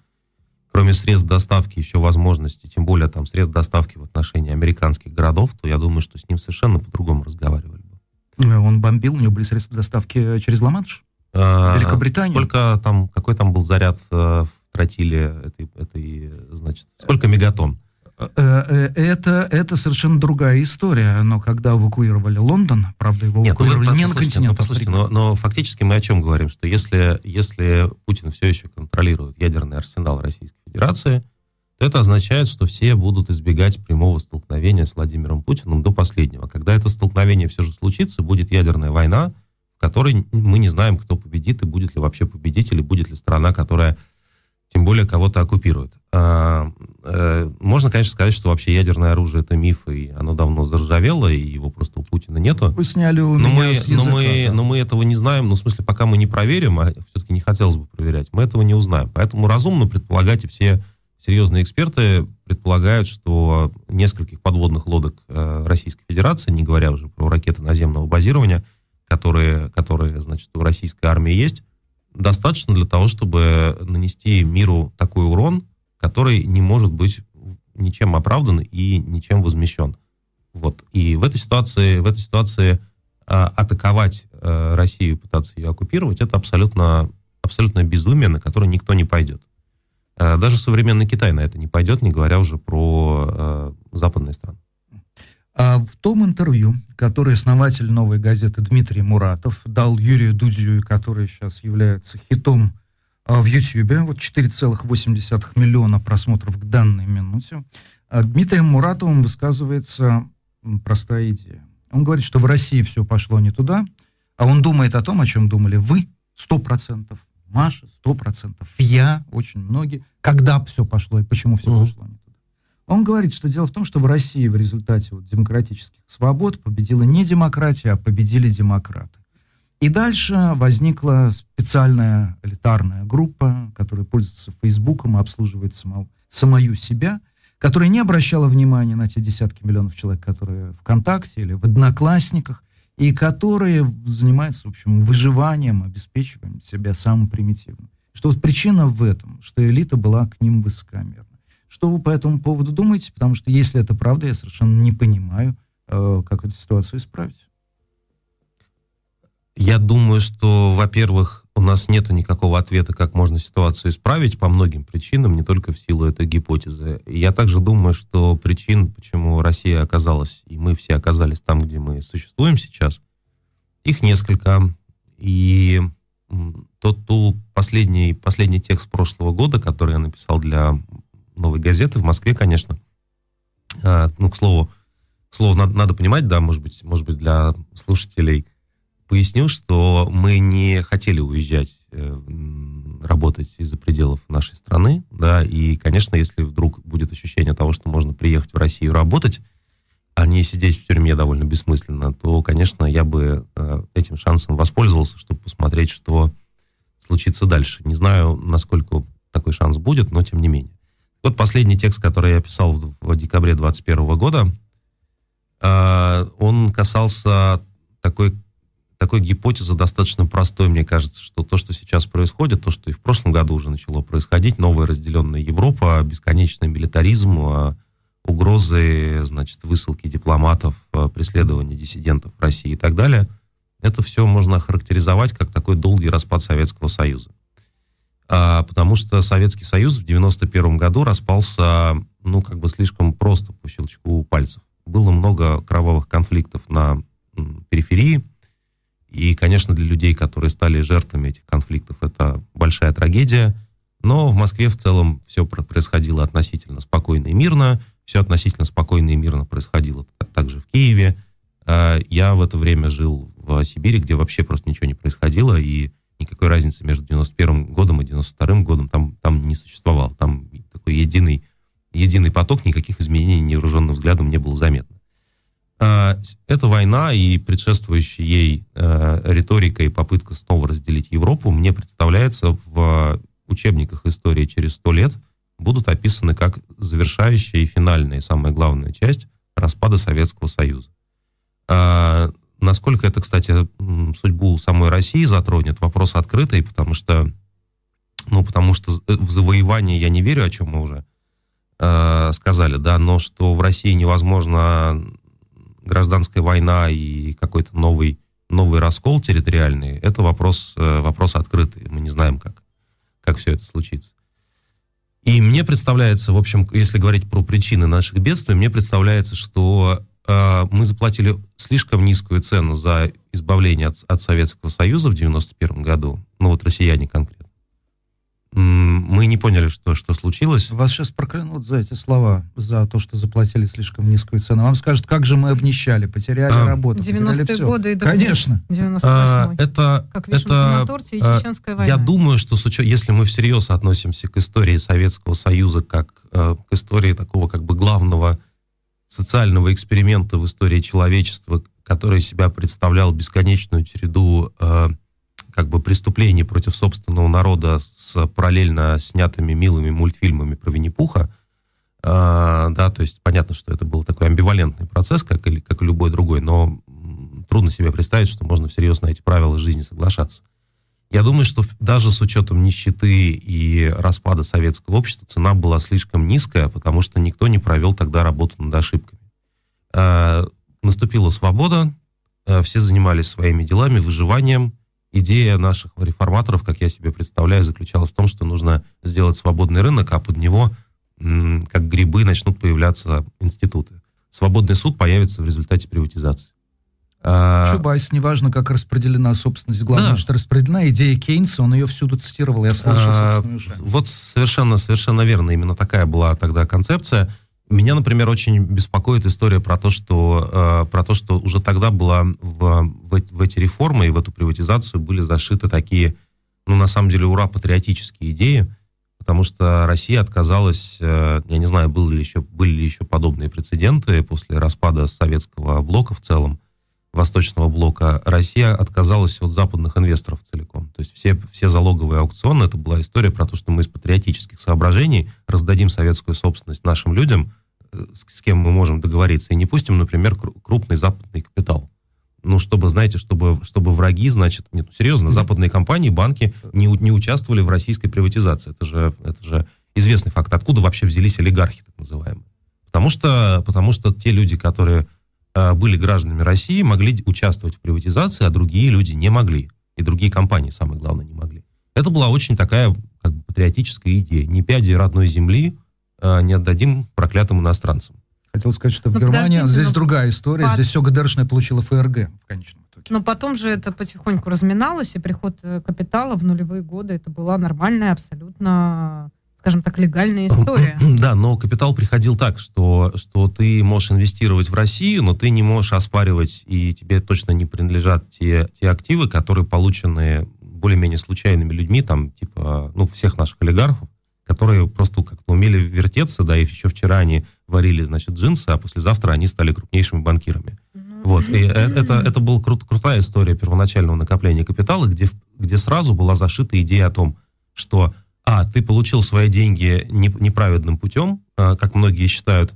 K: кроме средств доставки, еще возможности, тем более там средств доставки в отношении американских городов, то я думаю, что с ним совершенно по-другому разговаривали бы.
C: Э, он бомбил, у него были средства доставки через Ла-Манш?
K: А, Великобритания? Сколько там, какой там был заряд э, в тротиле этой, этой значит, сколько мегатонн?
C: Э, э, это, это совершенно другая история. Но когда эвакуировали Лондон, правда, его Нет, ну, эвакуировали ну, не на континент. Ну,
K: послушайте, но, но фактически мы о чем говорим? Что если, если Путин все еще контролирует ядерный арсенал Российской Федерации, то это означает, что все будут избегать прямого столкновения с Владимиром Путиным до последнего. Когда это столкновение все же случится, будет ядерная война, в которой мы не знаем, кто победит и будет ли вообще победитель, и будет ли страна, которая тем более кого-то оккупирует. А, э, можно, конечно, сказать, что вообще ядерное оружие это миф, и оно давно заржавело, и его просто у Путина нету.
C: Вы сняли у
K: но
C: меня
K: мы,
C: с языка,
K: но мы,
C: да.
K: но мы этого не знаем, ну, в смысле, пока мы не проверим, а все-таки не хотелось бы проверять, мы этого не узнаем. Поэтому разумно предполагать, и все серьезные эксперты предполагают, что нескольких подводных лодок э, Российской Федерации, не говоря уже про ракеты наземного базирования, которые, которые значит, у российской армии есть, достаточно для того, чтобы нанести миру такой урон, который не может быть ничем оправдан и ничем возмещен. Вот. И в этой ситуации, в этой ситуации а, атаковать а, Россию, пытаться ее оккупировать, это абсолютно, абсолютно безумие, на которое никто не пойдет. А, даже современный Китай на это не пойдет, не говоря уже про а, западные страны.
C: А в том интервью, которое основатель «Новой газеты» Дмитрий Муратов дал Юрию Дудю, который сейчас является хитом а, в YouTube, вот 4,8 миллиона просмотров к данной минуте, а Дмитрием Муратовым высказывается простая идея. Он говорит, что в России все пошло не туда, а он думает о том, о чем думали вы, 100%, Маша, 100%, я, очень многие, когда все пошло и почему все mm. пошло не он говорит, что дело в том, что в России в результате вот демократических свобод победила не демократия, а победили демократы. И дальше возникла специальная элитарная группа, которая пользуется Фейсбуком и обслуживает самого, самую себя, которая не обращала внимания на те десятки миллионов человек, которые ВКонтакте или в Одноклассниках, и которые занимаются, в общем, выживанием, обеспечиванием себя самым примитивным. Что вот причина в этом, что элита была к ним высокомерна. Что вы по этому поводу думаете? Потому что если это правда, я совершенно не понимаю, э, как эту ситуацию исправить.
K: Я думаю, что, во-первых, у нас нет никакого ответа, как можно ситуацию исправить по многим причинам, не только в силу этой гипотезы. Я также думаю, что причин, почему Россия оказалась, и мы все оказались там, где мы существуем сейчас, их несколько. И тот ту последний, последний текст прошлого года, который я написал для новой газеты в Москве, конечно. А, ну, к слову, к слову надо, надо понимать, да, может быть, может быть, для слушателей поясню, что мы не хотели уезжать э, работать из-за пределов нашей страны, да, и, конечно, если вдруг будет ощущение того, что можно приехать в Россию работать, а не сидеть в тюрьме довольно бессмысленно, то, конечно, я бы э, этим шансом воспользовался, чтобы посмотреть, что случится дальше. Не знаю, насколько такой шанс будет, но тем не менее. Вот последний текст, который я писал в, в декабре 2021 года, э, он касался такой, такой гипотезы достаточно простой, мне кажется, что то, что сейчас происходит, то, что и в прошлом году уже начало происходить, новая разделенная Европа, бесконечный милитаризм, э, угрозы, значит, высылки дипломатов, э, преследование диссидентов в России и так далее, это все можно охарактеризовать как такой долгий распад Советского Союза потому что Советский Союз в 91 году распался, ну, как бы слишком просто по щелчку пальцев. Было много кровавых конфликтов на периферии, и, конечно, для людей, которые стали жертвами этих конфликтов, это большая трагедия. Но в Москве в целом все происходило относительно спокойно и мирно. Все относительно спокойно и мирно происходило также в Киеве. А, я в это время жил в Сибири, где вообще просто ничего не происходило, и никакой разницы между 91 годом и 92 годом там, там не существовало. Там такой единый, единый поток, никаких изменений невооруженным взглядом не было заметно. А, эта война и предшествующая ей э, риторика и попытка снова разделить Европу мне представляется в учебниках истории через сто лет будут описаны как завершающая и финальная, и самая главная часть распада Советского Союза. Насколько это, кстати, судьбу самой России затронет, вопрос открытый, потому что, ну, потому что в завоевание я не верю, о чем мы уже э, сказали, да, но что в России невозможно гражданская война и какой-то новый, новый раскол территориальный, это вопрос, э, вопрос открытый. Мы не знаем, как, как все это случится. И мне представляется, в общем, если говорить про причины наших бедствий, мне представляется, что э, мы заплатили слишком низкую цену за избавление от, от Советского Союза в 91 году, ну вот россияне конкретно мы не поняли, что, что случилось.
C: Вас сейчас проклянут за эти слова, за то, что заплатили слишком низкую цену. Вам скажут, как же мы обнищали, потеряли а, работу, 90-е
B: годы и до
C: Конечно.
B: 98 а,
K: это,
B: как
K: это,
B: на торте и а, чеченская война.
K: Я думаю, что с учет, если мы всерьез относимся к истории Советского Союза как э, к истории такого как бы главного социального эксперимента в истории человечества, который себя представлял бесконечную череду э, как бы преступлений против собственного народа с параллельно снятыми милыми мультфильмами про Винни-Пуха, э, да, то есть понятно, что это был такой амбивалентный процесс, как и, как и любой другой, но трудно себе представить, что можно всерьез на эти правила жизни соглашаться. Я думаю, что даже с учетом нищеты и распада советского общества цена была слишком низкая, потому что никто не провел тогда работу над ошибками. Э, наступила свобода, э, все занимались своими делами, выживанием, идея наших реформаторов, как я себе представляю, заключалась в том, что нужно сделать свободный рынок, а под него, как грибы, начнут появляться институты. Свободный суд появится в результате приватизации.
C: А, Чубайс, неважно, как распределена собственность, главное, да. что распределена идея Кейнса, он ее всюду цитировал, я слышал, а.
K: Вот совершенно, совершенно верно, именно такая была тогда концепция. Меня, например, очень беспокоит история про то, что, э, про то, что уже тогда была в, в, в эти реформы и в эту приватизацию были зашиты такие, ну, на самом деле, ура, патриотические идеи, потому что Россия отказалась, э, я не знаю, были ли, еще, были ли еще подобные прецеденты после распада советского блока в целом, Восточного блока, Россия отказалась от западных инвесторов целиком. То есть все, все залоговые аукционы, это была история про то, что мы из патриотических соображений раздадим советскую собственность нашим людям, с кем мы можем договориться, и не пустим, например, крупный западный капитал. Ну, чтобы, знаете, чтобы, чтобы враги, значит, нет, серьезно, западные компании, банки не, не участвовали в российской приватизации. Это же, это же известный факт. Откуда вообще взялись олигархи, так называемые? Потому что, потому что те люди, которые э, были гражданами России, могли участвовать в приватизации, а другие люди не могли. И другие компании, самое главное, не могли. Это была очень такая как бы, патриотическая идея. Не пяди родной земли, Э, не отдадим проклятым иностранцам.
C: Хотел сказать, что в ну, Германии здесь но... другая история. Под... Здесь все ГДРшное получило ФРГ в конечном итоге.
B: Но потом же это потихоньку разминалось, и приход э, капитала в нулевые годы это была нормальная, абсолютно, скажем так, легальная история.
K: Да, но капитал приходил так, что, что ты можешь инвестировать в Россию, но ты не можешь оспаривать, и тебе точно не принадлежат те, те активы, которые получены более-менее случайными людьми, там, типа, ну, всех наших олигархов, которые просто как-то умели вертеться, да, и еще вчера они варили, значит, джинсы, а послезавтра они стали крупнейшими банкирами. Mm-hmm. Вот, и э, это, это была крут, крутая история первоначального накопления капитала, где, где сразу была зашита идея о том, что, а, ты получил свои деньги неправедным путем, а, как многие считают,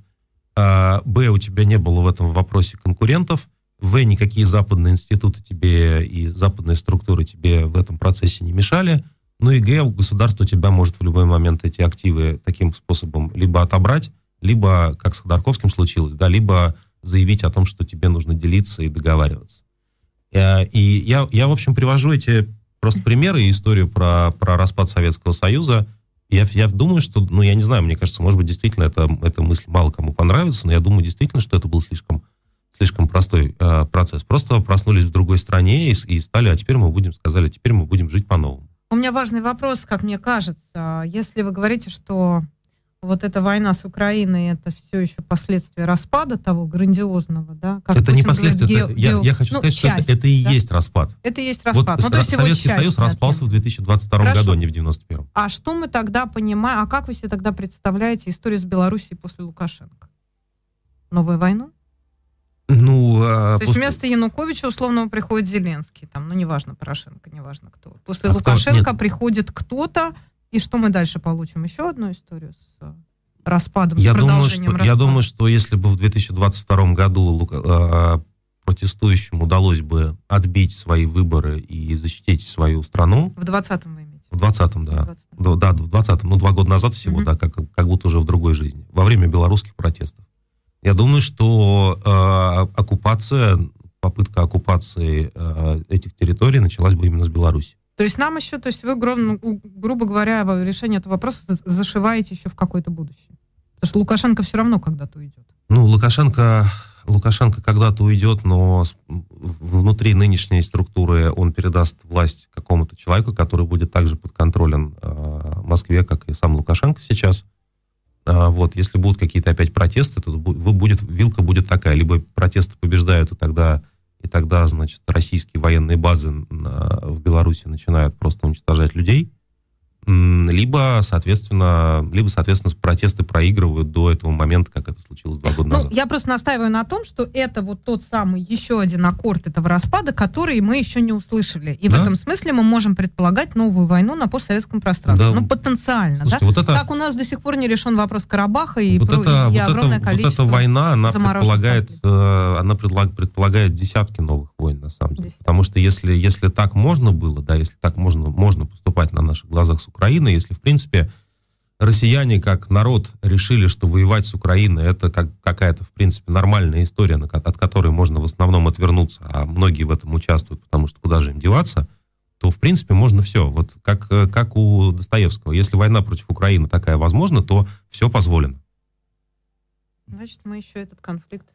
K: а, б, у тебя не было в этом вопросе конкурентов, в, никакие западные институты тебе и западные структуры тебе в этом процессе не мешали, ну и Г, государство тебя может в любой момент эти активы таким способом либо отобрать, либо, как с Ходорковским случилось, да, либо заявить о том, что тебе нужно делиться и договариваться. Э, и я, я в общем, привожу эти просто примеры и историю про, про распад Советского Союза. Я, я думаю, что, ну, я не знаю, мне кажется, может быть, действительно это, эта мысль мало кому понравится, но я думаю действительно, что это был слишком, слишком простой э, процесс. Просто проснулись в другой стране и, и стали, а теперь мы будем, сказали, теперь мы будем жить по-новому.
B: У меня важный вопрос, как мне кажется. Если вы говорите, что вот эта война с Украиной это все еще последствия распада того грандиозного, да?
K: Как это Путин не последствия. Говорит, ге, я, я хочу ну, сказать, часть, что это, это и да? есть распад.
B: Это и есть распад.
K: Вот ну, то есть Советский часть, Союз распался в 2022 Хорошо. году, а не в 91
B: А что мы тогда понимаем, а как вы себе тогда представляете историю с Белоруссией после Лукашенко? Новую войну?
K: Ну,
B: а, То после... есть вместо Януковича условного приходит Зеленский, там, ну, неважно, Порошенко, неважно кто. После а Лукашенко кто? приходит кто-то, и что мы дальше получим? Еще одну историю с э, распадом,
K: я
B: с
K: думаю, что, распада? Я думаю, что если бы в 2022 году Лука, протестующим удалось бы отбить свои выборы и защитить свою страну.
B: В 20-м вы имеете?
K: В 20-м, да. В 20 да, в 20-м, ну, два года назад всего, угу. да, как, как будто уже в другой жизни, во время белорусских протестов. Я думаю, что э, оккупация, попытка оккупации э, этих территорий началась бы именно с Беларуси.
B: То есть нам еще, то есть вы, грубо, грубо говоря, решение этого вопроса зашиваете еще в какое-то будущее? Потому что Лукашенко все равно когда-то уйдет.
K: Ну, Лукашенко, Лукашенко когда-то уйдет, но внутри нынешней структуры он передаст власть какому-то человеку, который будет также подконтролен э, Москве, как и сам Лукашенко сейчас. Э, вот, если будут какие-то опять протесты, то будет, вилка будет такая. Либо протесты побеждают, и тогда, и тогда значит, российские военные базы в Беларуси начинают просто уничтожать людей – либо, соответственно, либо, соответственно, протесты проигрывают до этого момента, как это случилось два года ну, назад.
B: Я просто настаиваю на том, что это вот тот самый еще один аккорд этого распада, который мы еще не услышали. И да? в этом смысле мы можем предполагать новую войну на постсоветском пространстве. Да. Ну, потенциально, Слушайте, да? Вот это... Как у нас до сих пор не решен вопрос Карабаха и,
K: вот
B: про,
K: это,
B: и
K: вот
B: огромное
K: это,
B: количество
K: Вот эта война, она предполагает, э, она предполагает десятки новых войн, на самом деле. Десятки. Потому что если, если так можно было, да, если так можно, можно поступать на наших глазах с Украины, если, в принципе, россияне как народ решили, что воевать с Украиной это как какая-то, в принципе, нормальная история, от которой можно в основном отвернуться, а многие в этом участвуют, потому что куда же им деваться, то, в принципе, можно все. Вот как, как у Достоевского. Если война против Украины такая возможна, то все позволено.
B: Значит, мы еще этот конфликт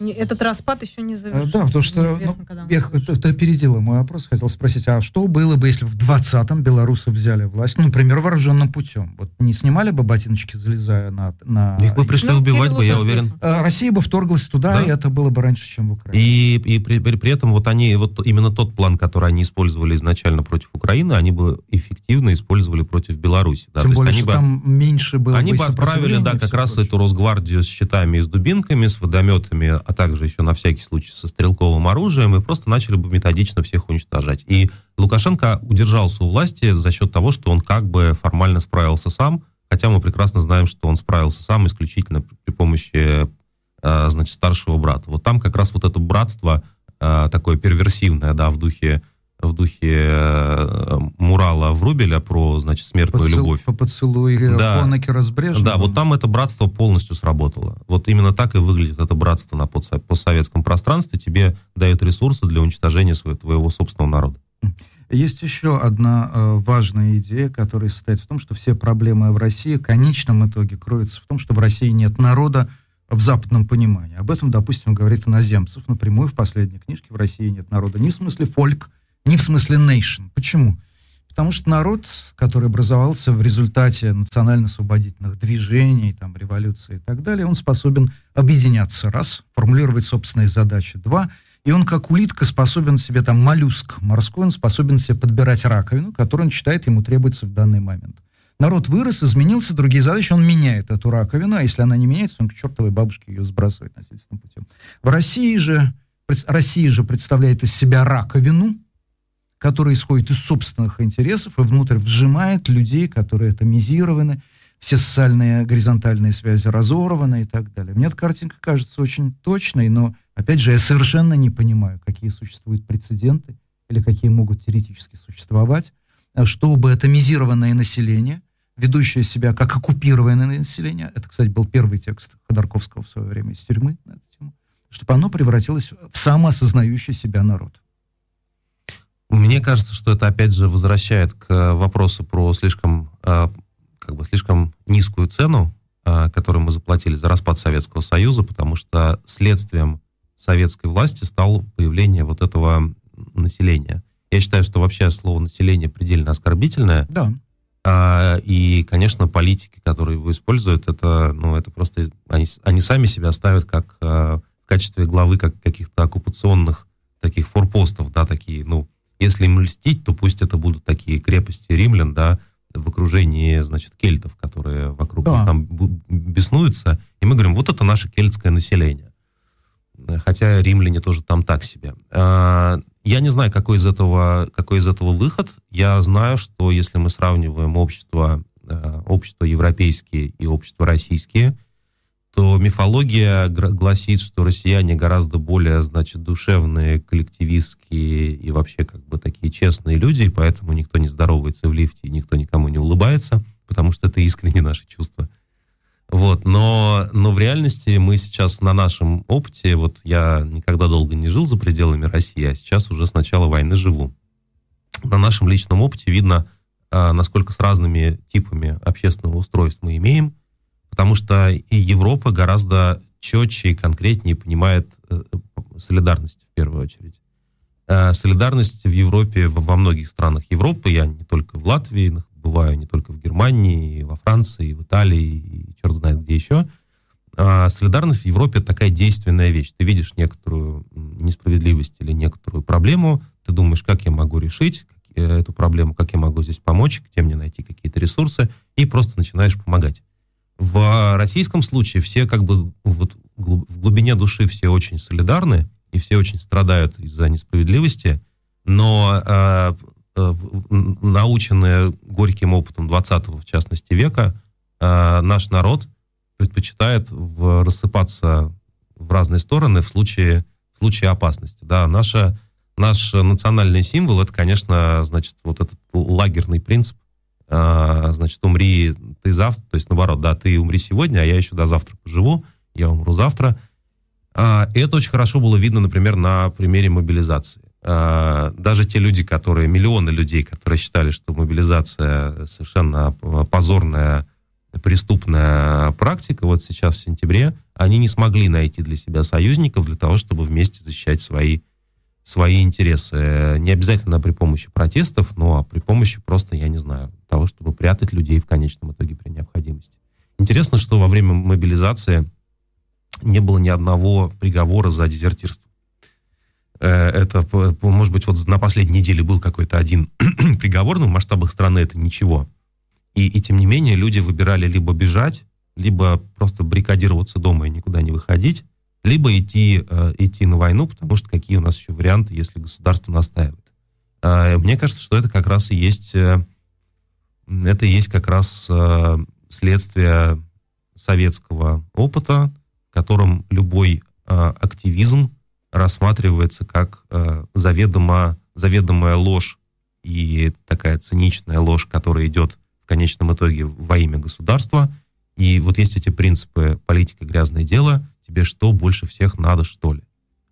B: э, этот распад еще не завершен.
C: Да, потому что ну, я ты опередила мой вопрос, хотел спросить, а что было бы, если в 20-м белорусы взяли власть, ну, например, вооруженным путем? Вот не снимали бы ботиночки, залезая на... на...
K: Их бы пришли ну, убивать бы, я уверен.
C: А, Россия бы вторглась туда, да. и это было бы раньше, чем в Украине.
K: И, и при, при, при этом вот они, вот именно тот план, который они использовали изначально против Украины, они бы эффективно использовали против Беларуси.
C: Да? Тем более, что бы, там меньше было
K: Они бы отправили, да, как раз прочее. эту Росгвардию с щитами и с дубинками, с водометами, а также еще на всякий случай со стрелковым оружием, и просто начали бы методично всех уничтожать. И Лукашенко удержался у власти за счет того, что он как бы формально справился сам, хотя мы прекрасно знаем, что он справился сам исключительно при помощи э, значит, старшего брата. Вот там как раз вот это братство э, такое перверсивное, да, в духе в духе э, Мурала Врубеля про, значит, смертную Поцел, любовь.
C: По поцелуй да, Хонекера с
K: Да, вот там это братство полностью сработало. Вот именно так и выглядит это братство на постсоветском пространстве. Тебе дают ресурсы для уничтожения своего, твоего собственного народа.
C: Есть еще одна э, важная идея, которая состоит в том, что все проблемы в России в конечном итоге кроются в том, что в России нет народа в западном понимании. Об этом, допустим, говорит иноземцев напрямую в последней книжке «В России нет народа». Не в смысле фольк, не в смысле nation. Почему? Потому что народ, который образовался в результате национально-освободительных движений, там, революции и так далее, он способен объединяться, раз, формулировать собственные задачи, два, и он как улитка способен себе, там, моллюск морской, он способен себе подбирать раковину, которую он считает ему требуется в данный момент. Народ вырос, изменился, другие задачи, он меняет эту раковину, а если она не меняется, он к чертовой бабушке ее сбрасывает насильственным путем. В России же, Россия же представляет из себя раковину, который исходит из собственных интересов и внутрь вжимает людей, которые атомизированы, все социальные горизонтальные связи разорваны и так далее. Мне эта картинка кажется очень точной, но, опять же, я совершенно не понимаю, какие существуют прецеденты или какие могут теоретически существовать, чтобы атомизированное население, ведущее себя как оккупированное население, это, кстати, был первый текст Ходорковского в свое время из тюрьмы на эту тему, чтобы оно превратилось в самоосознающий себя народ.
K: Мне кажется, что это опять же возвращает к вопросу про слишком, э, как бы слишком низкую цену, э, которую мы заплатили за распад Советского Союза, потому что следствием советской власти стало появление вот этого населения. Я считаю, что вообще слово население предельно оскорбительное.
C: Да.
K: А, и, конечно, политики, которые его используют, это, ну, это просто они, они сами себя ставят как а, в качестве главы как каких-то оккупационных таких форпостов, да, такие, ну, если им льстить, то пусть это будут такие крепости римлян, да, в окружении, значит, кельтов, которые вокруг да. них там беснуются. И мы говорим, вот это наше кельтское население. Хотя римляне тоже там так себе. А, я не знаю, какой из этого, какой из этого выход. Я знаю, что если мы сравниваем общество, э, общество европейские и общество российские, то мифология гласит, что россияне гораздо более, значит, душевные, коллективистские и вообще как бы такие честные люди, и поэтому никто не здоровается в лифте, и никто никому не улыбается, потому что это искренне наши чувства. Вот, но, но в реальности мы сейчас на нашем опыте, вот я никогда долго не жил за пределами России, а сейчас уже с начала войны живу. На нашем личном опыте видно, а, насколько с разными типами общественного устройства мы имеем, потому что и Европа гораздо четче и конкретнее понимает э, солидарность в первую очередь. Э, солидарность в Европе, во многих странах Европы, я не только в Латвии бываю, не только в Германии, и во Франции, и в Италии, и черт знает где еще. А солидарность в Европе такая действенная вещь. Ты видишь некоторую несправедливость или некоторую проблему, ты думаешь, как я могу решить э, эту проблему, как я могу здесь помочь, где мне найти какие-то ресурсы, и просто начинаешь помогать. В российском случае все как бы вот в глубине души все очень солидарны, и все очень страдают из-за несправедливости, но э, э, наученные горьким опытом 20 в частности века, э, наш народ предпочитает в, рассыпаться в разные стороны в случае, в случае опасности. Да, наша, наш национальный символ, это, конечно, значит, вот этот лагерный принцип, а, значит, умри ты завтра, то есть наоборот, да, ты умри сегодня, а я еще до завтра поживу, я умру завтра. А, это очень хорошо было видно, например, на примере мобилизации. А, даже те люди, которые, миллионы людей, которые считали, что мобилизация совершенно позорная, преступная практика, вот сейчас в сентябре, они не смогли найти для себя союзников для того, чтобы вместе защищать свои свои интересы. Не обязательно при помощи протестов, но при помощи просто, я не знаю, того, чтобы прятать людей в конечном итоге при необходимости. Интересно, что во время мобилизации не было ни одного приговора за дезертирство. Э, это, может быть, вот на последней неделе был какой-то один приговор, но в масштабах страны это ничего. И, и тем не менее люди выбирали либо бежать, либо просто баррикадироваться дома и никуда не выходить, либо идти, э, идти на войну, потому что какие у нас еще варианты, если государство настаивает. Э, мне кажется, что это как раз и есть, э, это и есть как раз следствие советского опыта, в котором любой активизм рассматривается как заведомо, заведомая ложь и такая циничная ложь, которая идет в конечном итоге во имя государства. И вот есть эти принципы политика грязное дело, тебе что больше всех надо, что ли.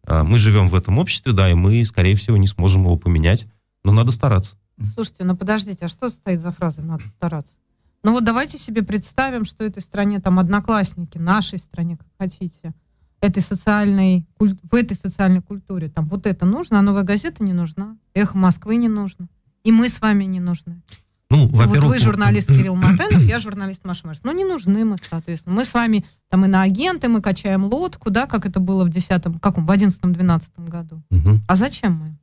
K: А, мы живем в этом обществе, да, и мы, скорее всего, не сможем его поменять, но надо стараться.
B: Слушайте, ну подождите, а что стоит за фразой «надо стараться»? Ну вот давайте себе представим, что этой стране там одноклассники, нашей стране, как хотите, этой социальной, в этой социальной культуре, там вот это нужно, а новая газета не нужна, эхо Москвы не нужно, и мы с вами не нужны. Ну, во-первых... Вот вы журналист Кирилл Мартынов, я журналист Маша Марс. Ну, не нужны мы, соответственно. Мы с вами там и на агенты, мы качаем лодку, да, как это было в 10 каком, в 11-12 году. Угу. А зачем мы?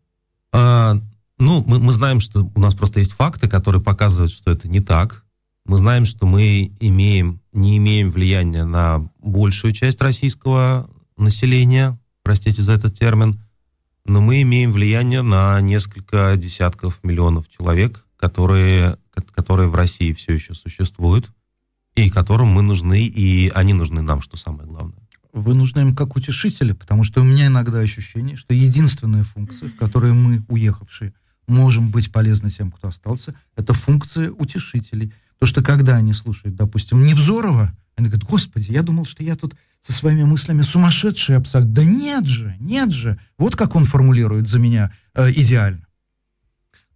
K: А, ну, мы, мы знаем, что у нас просто есть факты, которые показывают, что это не так. Мы знаем, что мы имеем, не имеем влияния на большую часть российского населения, простите за этот термин, но мы имеем влияние на несколько десятков миллионов человек, которые, которые в России все еще существуют, и которым мы нужны, и они нужны нам, что самое главное.
C: Вы нужны им как утешители, потому что у меня иногда ощущение, что единственная функция, в которой мы, уехавшие, можем быть полезны тем, кто остался, это функция утешителей. То, что когда они слушают, допустим, Невзорова, они говорят, господи, я думал, что я тут со своими мыслями сумасшедший абсолютно. Да нет же, нет же. Вот как он формулирует за меня э, идеально.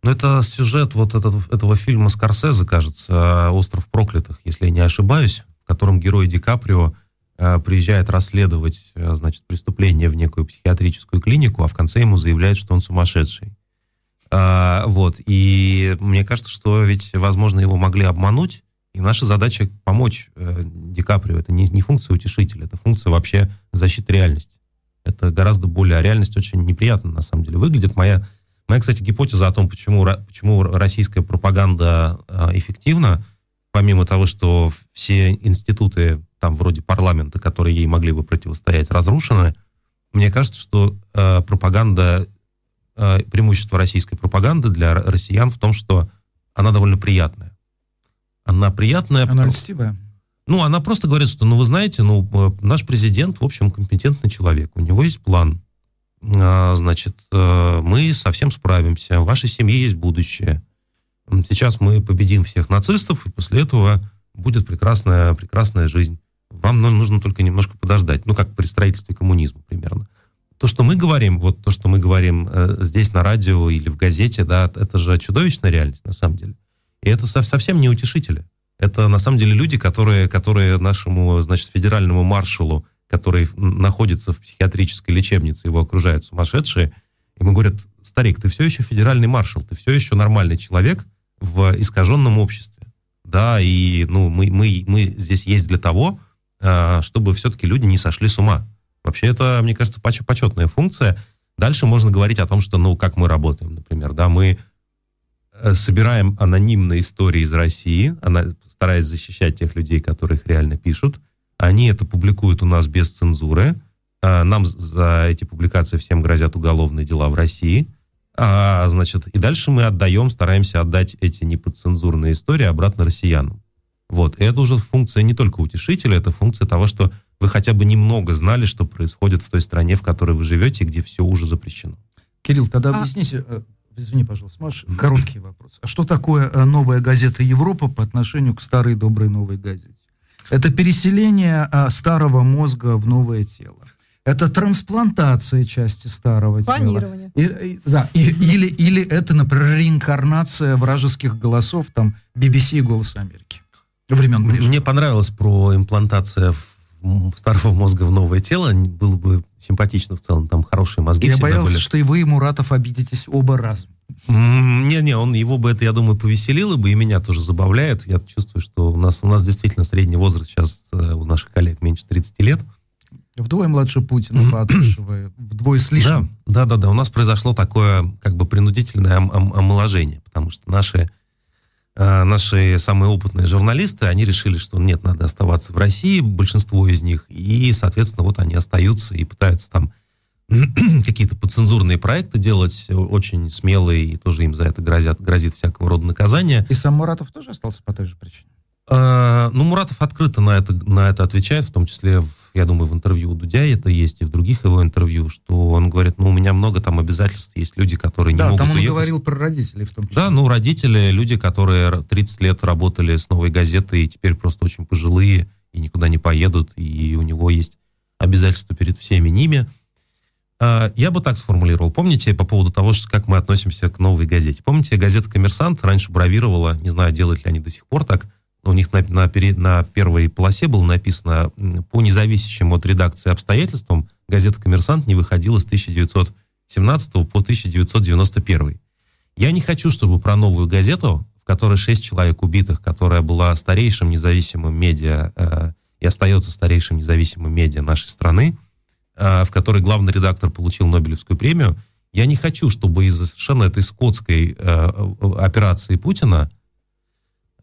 K: Ну, это сюжет вот этого, этого фильма Скорсезе, кажется, «Остров проклятых», если я не ошибаюсь, в котором герой Ди Каприо э, приезжает расследовать, э, значит, преступление в некую психиатрическую клинику, а в конце ему заявляют, что он сумасшедший. А, вот, и мне кажется, что ведь, возможно, его могли обмануть, и наша задача помочь э, Ди Каприо. Это не, не функция утешителя, это функция вообще защиты реальности. Это гораздо более... А реальность очень неприятно, на самом деле, выглядит. Моя Моя, кстати, гипотеза о том, почему, почему российская пропаганда э, эффективна, помимо того, что все институты, там, вроде парламента, которые ей могли бы противостоять, разрушены, мне кажется, что э, пропаганда, э, преимущество российской пропаганды для россиян в том, что она довольно приятная. Она приятная.
C: Она потому... льстивая.
K: Ну, она просто говорит, что, ну, вы знаете, ну, э, наш президент, в общем, компетентный человек, у него есть план, а, значит, э, мы совсем справимся, в вашей семье есть будущее. Сейчас мы победим всех нацистов, и после этого будет прекрасная, прекрасная жизнь. Вам ну, нужно только немножко подождать, ну, как при строительстве коммунизма примерно. То, что мы говорим, вот то, что мы говорим э, здесь на радио или в газете, да, это же чудовищная реальность на самом деле. И это совсем не утешители. Это на самом деле люди, которые, которые нашему, значит, федеральному маршалу который находится в психиатрической лечебнице, его окружают сумасшедшие, ему говорят, старик, ты все еще федеральный маршал, ты все еще нормальный человек в искаженном обществе. Да, и ну, мы, мы, мы здесь есть для того, а, чтобы все-таки люди не сошли с ума. Вообще это, мне кажется, почетная функция. Дальше можно говорить о том, что, ну, как мы работаем, например, да, мы э, собираем анонимные истории из России, она, стараясь защищать тех людей, которые их реально пишут, они это публикуют у нас без цензуры. А, нам за эти публикации всем грозят уголовные дела в России. А, значит, и дальше мы отдаем, стараемся отдать эти неподцензурные истории обратно россиянам. Вот. И это уже функция не только утешителя, это функция того, что вы хотя бы немного знали, что происходит в той стране, в которой вы живете, где все уже запрещено.
C: Кирилл, тогда а... объясните, э, извини, пожалуйста, Маш, короткий вопрос. А что такое э, новая газета Европа по отношению к старой доброй новой газете? Это переселение а, старого мозга в новое тело. Это трансплантация части старого
B: Планирование.
C: тела. И, и, да, и, или, или это, например, реинкарнация вражеских голосов, там, BBC и «Голос Америки».
K: Времен Мне понравилось про имплантация старого мозга в новое тело. Было бы симпатично в целом, там хорошие мозги
C: Я боялся, были. что и вы, и Муратов обидитесь оба разом.
K: Не-не, он его бы это, я думаю, повеселило бы, и меня тоже забавляет. Я чувствую, что у нас, у нас действительно средний возраст сейчас э, у наших коллег меньше 30 лет.
C: Вдвое младше Путина по вдвое с лишним.
K: Да, да, да, да. У нас произошло такое как бы принудительное ом- ом- омоложение, потому что наши, э, наши самые опытные журналисты, они решили, что нет, надо оставаться в России, большинство из них, и, соответственно, вот они остаются и пытаются там какие-то подцензурные проекты делать, очень смелые, и тоже им за это грозят, грозит всякого рода наказание.
C: И сам Муратов тоже остался по той же причине?
K: А, ну, Муратов открыто на это, на это отвечает, в том числе, в, я думаю, в интервью у Дудя это есть, и в других его интервью, что он говорит, ну, у меня много там обязательств, есть люди, которые не
C: да,
K: могут
C: там он
K: уехать.
C: говорил про родителей в том числе.
K: Да, ну, родители, люди, которые 30 лет работали с «Новой газетой», и теперь просто очень пожилые, и никуда не поедут, и у него есть обязательства перед всеми ними – я бы так сформулировал. Помните по поводу того, что, как мы относимся к новой газете? Помните, газета «Коммерсант» раньше бравировала, не знаю, делают ли они до сих пор так, у них на, на, на первой полосе было написано по независящим от редакции обстоятельствам газета «Коммерсант» не выходила с 1917 по 1991. Я не хочу, чтобы про новую газету, в которой шесть человек убитых, которая была старейшим независимым медиа э, и остается старейшим независимым медиа нашей страны, в которой главный редактор получил Нобелевскую премию, я не хочу, чтобы из-за совершенно этой скотской э, операции Путина,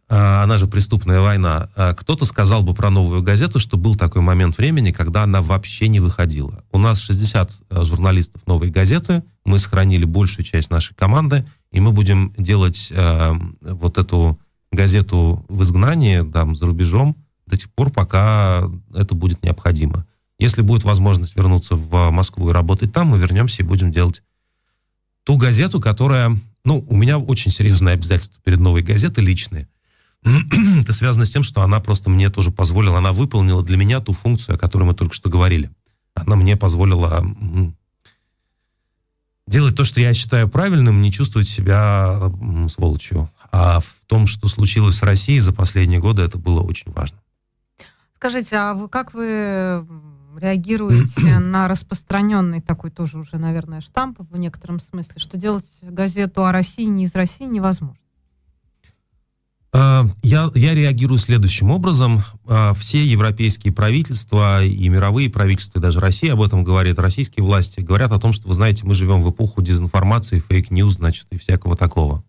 K: э, она же преступная война, э, кто-то сказал бы про новую газету, что был такой момент времени, когда она вообще не выходила. У нас 60 э, журналистов новой газеты, мы сохранили большую часть нашей команды, и мы будем делать э, вот эту газету в изгнании, там, за рубежом, до тех пор, пока это будет необходимо. Если будет возможность вернуться в Москву и работать там, мы вернемся и будем делать ту газету, которая... Ну, у меня очень серьезные обязательства перед новой газетой личные. Это связано с тем, что она просто мне тоже позволила, она выполнила для меня ту функцию, о которой мы только что говорили. Она мне позволила делать то, что я считаю правильным, не чувствовать себя сволочью. А в том, что случилось с Россией за последние годы, это было очень важно.
B: Скажите, а вы как вы реагируете на распространенный такой тоже уже, наверное, штамп в некотором смысле, что делать газету о России не из России невозможно?
K: А, я, я реагирую следующим образом. А, все европейские правительства и мировые правительства, и даже Россия об этом говорит, российские власти говорят о том, что, вы знаете, мы живем в эпоху дезинформации, fake news, значит, и всякого такого.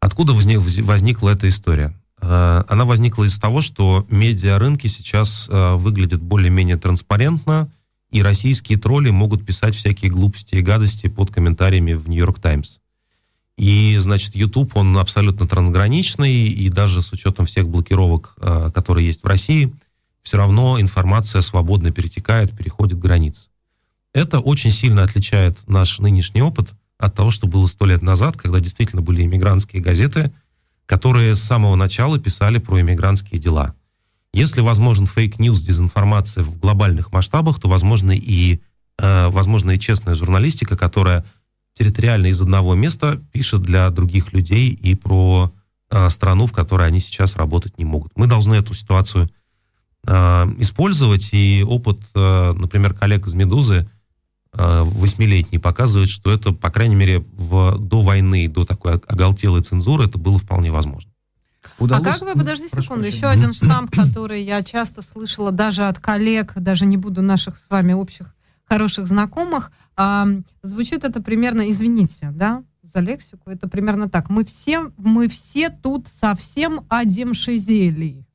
K: Откуда возник, возникла эта история? Э, она возникла из того, что медиарынки сейчас э, выглядят более-менее транспарентно, и российские тролли могут писать всякие глупости и гадости под комментариями в «Нью-Йорк Таймс». И, значит, YouTube, он абсолютно трансграничный, и даже с учетом всех блокировок, э, которые есть в России, все равно информация свободно перетекает, переходит границы. Это очень сильно отличает наш нынешний опыт от того, что было сто лет назад, когда действительно были эмигрантские газеты, которые с самого начала писали про эмигрантские дела. Если возможен fake news, дезинформация в глобальных масштабах, то возможно и, э, возможно и честная журналистика, которая территориально из одного места пишет для других людей и про э, страну, в которой они сейчас работать не могут. Мы должны эту ситуацию э, использовать, и опыт, э, например, коллег из «Медузы», восьмилетний, показывает, что это, по крайней мере, в, до войны, до такой оголтелой цензуры, это было вполне возможно.
B: Удалось... А как вы, подожди секунду, еще один штамп, который я часто слышала даже от коллег, даже не буду наших с вами общих хороших знакомых, а, звучит это примерно, извините, да, за лексику, это примерно так. Мы все, мы все тут совсем одемшизели.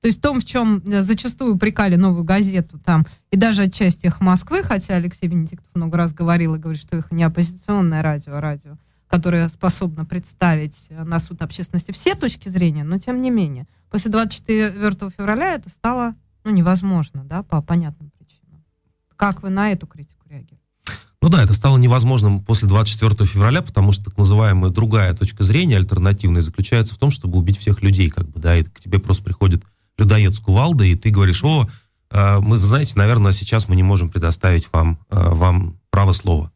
B: То есть в том, в чем э, зачастую упрекали новую газету там, и даже отчасти их Москвы, хотя Алексей Венедиктов много раз говорил и говорит, что их не оппозиционное радио, а радио, которое способно представить э, на суд общественности все точки зрения, но тем не менее. После 24 февраля это стало ну, невозможно, да, по понятным причинам. Как вы на эту критику реагируете?
K: Ну да, это стало невозможным после 24 февраля, потому что так называемая другая точка зрения, альтернативная, заключается в том, чтобы убить всех людей, как бы, да, и к тебе просто приходит людоед с кувалдой, и ты говоришь, о, э, мы, знаете, наверное, сейчас мы не можем предоставить вам, э, вам право слова.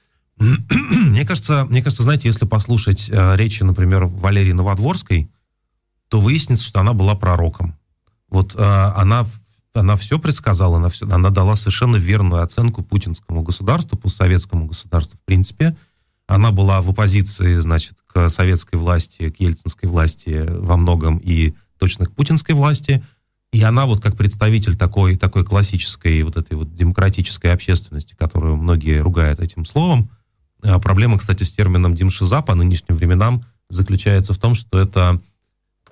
K: мне кажется, мне кажется, знаете, если послушать э, речи, например, Валерии Новодворской, то выяснится, что она была пророком. Вот она она все предсказала, она, все, она дала совершенно верную оценку путинскому государству, постсоветскому государству, в принципе. Она была в оппозиции, значит, к советской власти, к ельцинской власти во многом и точно к путинской власти. И она вот как представитель такой, такой классической вот этой вот демократической общественности, которую многие ругают этим словом, а проблема, кстати, с термином «демшиза» по нынешним временам заключается в том, что это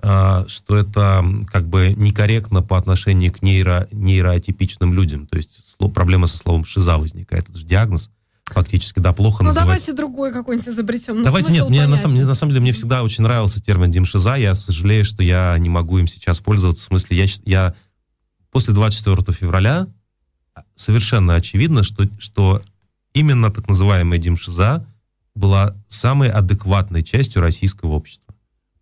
K: а, что это как бы некорректно по отношению к нейро, нейроатипичным людям. То есть проблема со словом «шиза» возникает. Это же диагноз фактически, да, плохо
B: ну,
K: называть.
B: давайте другой какой-нибудь изобретем. Ну,
K: давайте нет, мне на, самом, на самом деле мне всегда очень нравился термин «димшиза». Я сожалею, что я не могу им сейчас пользоваться. В смысле, я, я после 24 февраля совершенно очевидно, что, что именно так называемая «димшиза» была самой адекватной частью российского общества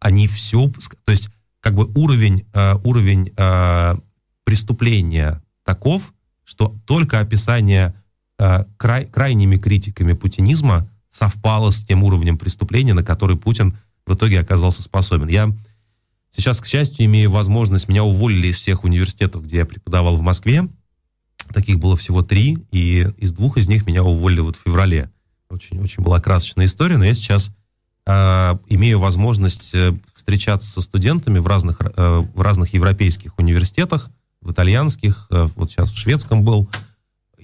K: они все, то есть как бы уровень, э, уровень э, преступления таков, что только описание край, крайними критиками путинизма совпало с тем уровнем преступления, на который Путин в итоге оказался способен. Я сейчас, к счастью, имею возможность, меня уволили из всех университетов, где я преподавал в Москве, таких было всего три, и из двух из них меня уволили вот в феврале. Очень, очень была красочная история, но я сейчас э, имею возможность э, встречаться со студентами в разных, э, в разных европейских университетах, в итальянских, э, вот сейчас в шведском был.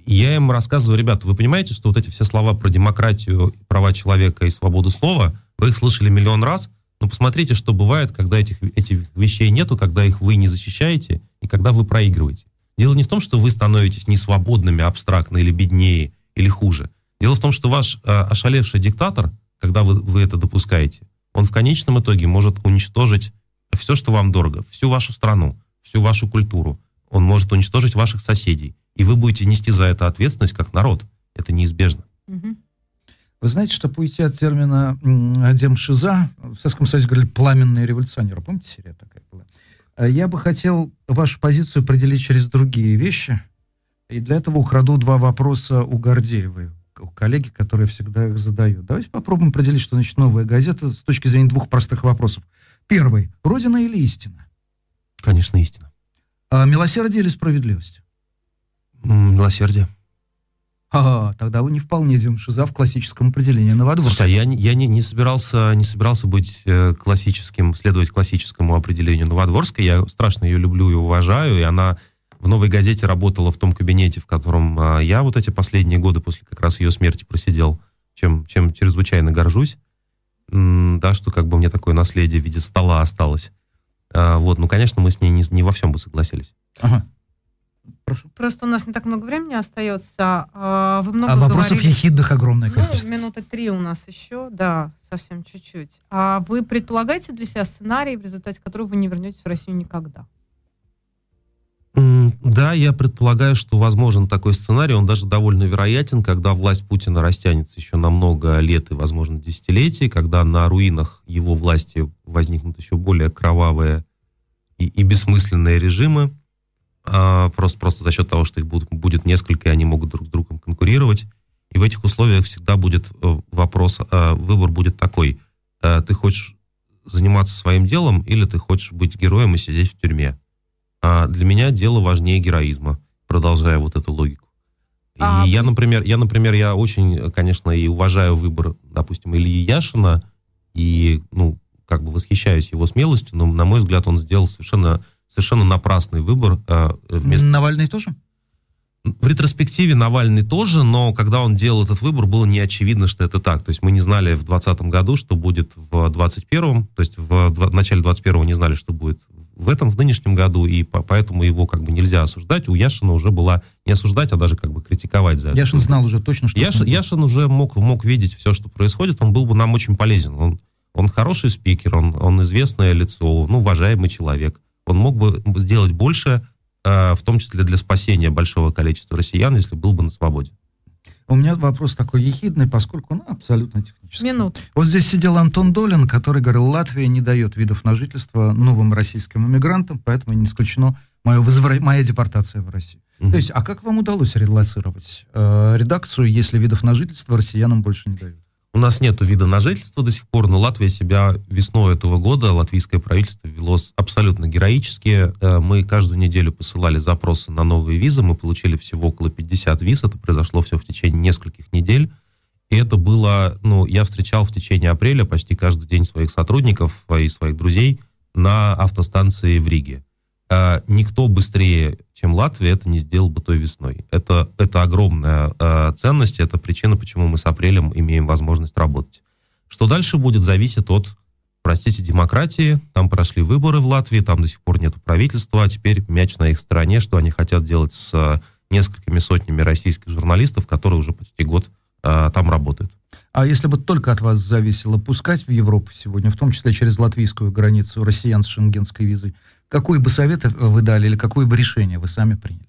K: Я им рассказываю, ребята, вы понимаете, что вот эти все слова про демократию, права человека и свободу слова, вы их слышали миллион раз, но посмотрите, что бывает, когда этих, этих вещей нету, когда их вы не защищаете и когда вы проигрываете. Дело не в том, что вы становитесь несвободными абстрактно или беднее, или хуже. Дело в том, что ваш э, ошалевший диктатор – когда вы, вы это допускаете, он в конечном итоге может уничтожить все, что вам дорого, всю вашу страну, всю вашу культуру. Он может уничтожить ваших соседей. И вы будете нести за это ответственность как народ. Это неизбежно.
C: Вы знаете, чтобы уйти от термина демшиза, в Советском Союзе говорили пламенные революционеры. Помните, серия такая была? А я бы хотел вашу позицию определить через другие вещи. И для этого украду два вопроса у Гордеевой коллеги, которые всегда их задают. Давайте попробуем определить, что значит новая газета с точки зрения двух простых вопросов. Первый. Родина или истина?
K: Конечно, истина.
C: А милосердие или справедливость?
K: Милосердие.
C: А, тогда вы не вполне демшиза в классическом определении Новодворска.
K: Слушай, а я, я не, не, собирался, не собирался быть э, классическим, следовать классическому определению Новодворска. Я страшно ее люблю и уважаю, и она в «Новой газете» работала в том кабинете, в котором а, я вот эти последние годы после как раз ее смерти просидел, чем, чем чрезвычайно горжусь. Да, что как бы мне такое наследие в виде стола осталось. А, вот, ну, конечно, мы с ней не, не во всем бы согласились.
C: Ага. Прошу.
B: Просто у нас не так много времени остается. А, Вы много
C: А вопросов
B: говорили-
C: ехидных огромное
B: Ну,
C: количество.
B: минуты три у нас еще, да, совсем чуть-чуть. А вы предполагаете для себя сценарий, в результате которого вы не вернетесь в Россию никогда?
K: Да, я предполагаю, что возможен такой сценарий, он даже довольно вероятен, когда власть Путина растянется еще на много лет и, возможно, десятилетий, когда на руинах его власти возникнут еще более кровавые и, и бессмысленные режимы, просто, просто за счет того, что их будут, будет несколько, и они могут друг с другом конкурировать. И в этих условиях всегда будет э, вопрос, э, выбор будет такой, э, ты хочешь заниматься своим делом или ты хочешь быть героем и сидеть в тюрьме? А для меня дело важнее героизма, продолжая вот эту логику. И
B: А
K: я,
B: вы-
K: например, я, например, я очень, конечно, и уважаю выбор, допустим, Ильи Яшина, и, ну, как бы восхищаюсь его смелостью, но, на мой взгляд, он сделал совершенно, совершенно напрасный выбор э, вместо
C: Навальный тоже?
K: в ретроспективе Навальный тоже, но когда он делал этот выбор, было не очевидно, что это так. То есть мы не знали в 2020 году, что будет в 2021, то есть в, в начале 2021 не знали, что будет в этом, в нынешнем году, и по- поэтому его как бы нельзя осуждать. У Яшина уже была не осуждать, а даже как бы критиковать за это.
C: Яшин знал уже точно, что...
K: Яш-. Яшин уже мог, мог видеть все, что происходит, он был бы нам очень полезен. Он, он хороший спикер, он, он известное лицо, ну, уважаемый человек. Он мог бы сделать больше, э, в том числе для спасения большого количества россиян, если был бы на свободе.
C: У меня вопрос такой ехидный, поскольку он абсолютно технический.
B: Минут.
C: Вот здесь сидел Антон Долин, который говорил, Латвия не дает видов на жительство новым российским иммигрантам, поэтому не исключено мое возвра- моя депортация в Россию.
K: Мгм.
C: То есть, а как вам удалось релацировать э, редакцию, если видов на жительство россиянам больше не дают?
K: У нас нет вида на жительство до сих пор, но Латвия себя весной этого года, латвийское правительство вело абсолютно героически. Э, Мы каждую неделю посылали запросы на новые визы, мы получили всего около 50 виз, это произошло все в течение нескольких недель. И это было, ну, я встречал в течение апреля почти каждый день своих сотрудников э, и своих друзей на автостанции в Риге. Э, Никто быстрее, чем Латвия, это не сделал бы той весной. Это, это огромная э, ценность, это причина, почему мы с апрелем имеем возможность работать. Что дальше будет, зависит от, простите, демократии. Там прошли выборы в Латвии, там до сих пор нет правительства, а теперь мяч на их стороне, что они хотят делать с э, несколькими сотнями российских журналистов, которые уже почти год э, там работают.
C: А если бы только от вас зависело пускать в Европу сегодня, в том числе через латвийскую границу, россиян с шенгенской визой, какой бы совет э, вы дали или какое бы решение вы сами приняли?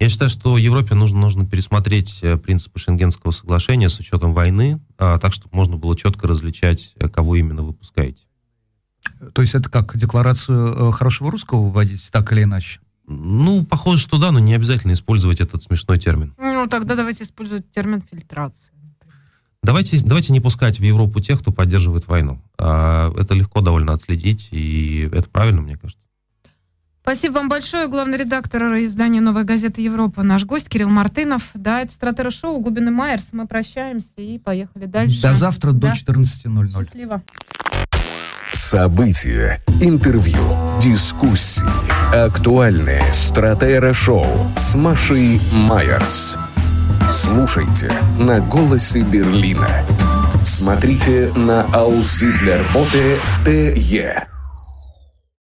K: Я считаю, что Европе нужно, нужно пересмотреть э, принципы Шенгенского соглашения с учетом войны, а, так, чтобы можно было четко различать, э, кого именно вы пускаете.
C: То есть это как декларацию хорошего русского вводить, так или иначе?
K: Ну, похоже, что да, но не обязательно использовать этот смешной термин.
B: Ну, тогда давайте использовать термин фильтрация.
K: Давайте, давайте не пускать в Европу тех, кто поддерживает войну. А, Это легко довольно отследить, и это правильно, мне кажется.
B: Спасибо вам большое. Главный редактор издания «Новая газета Европа», наш гость Кирилл Мартынов. Да, это Стратера Шоу, Губин и Майерс. Мы прощаемся и поехали дальше.
C: До завтра, до
B: Да.
C: 14.00.
B: Счастливо.
A: События, интервью, дискуссии, актуальные Стратера Шоу с Машей Майерс. Слушайте на «Голосе Берлина». Смотрите на Аусы для работы ТЕ.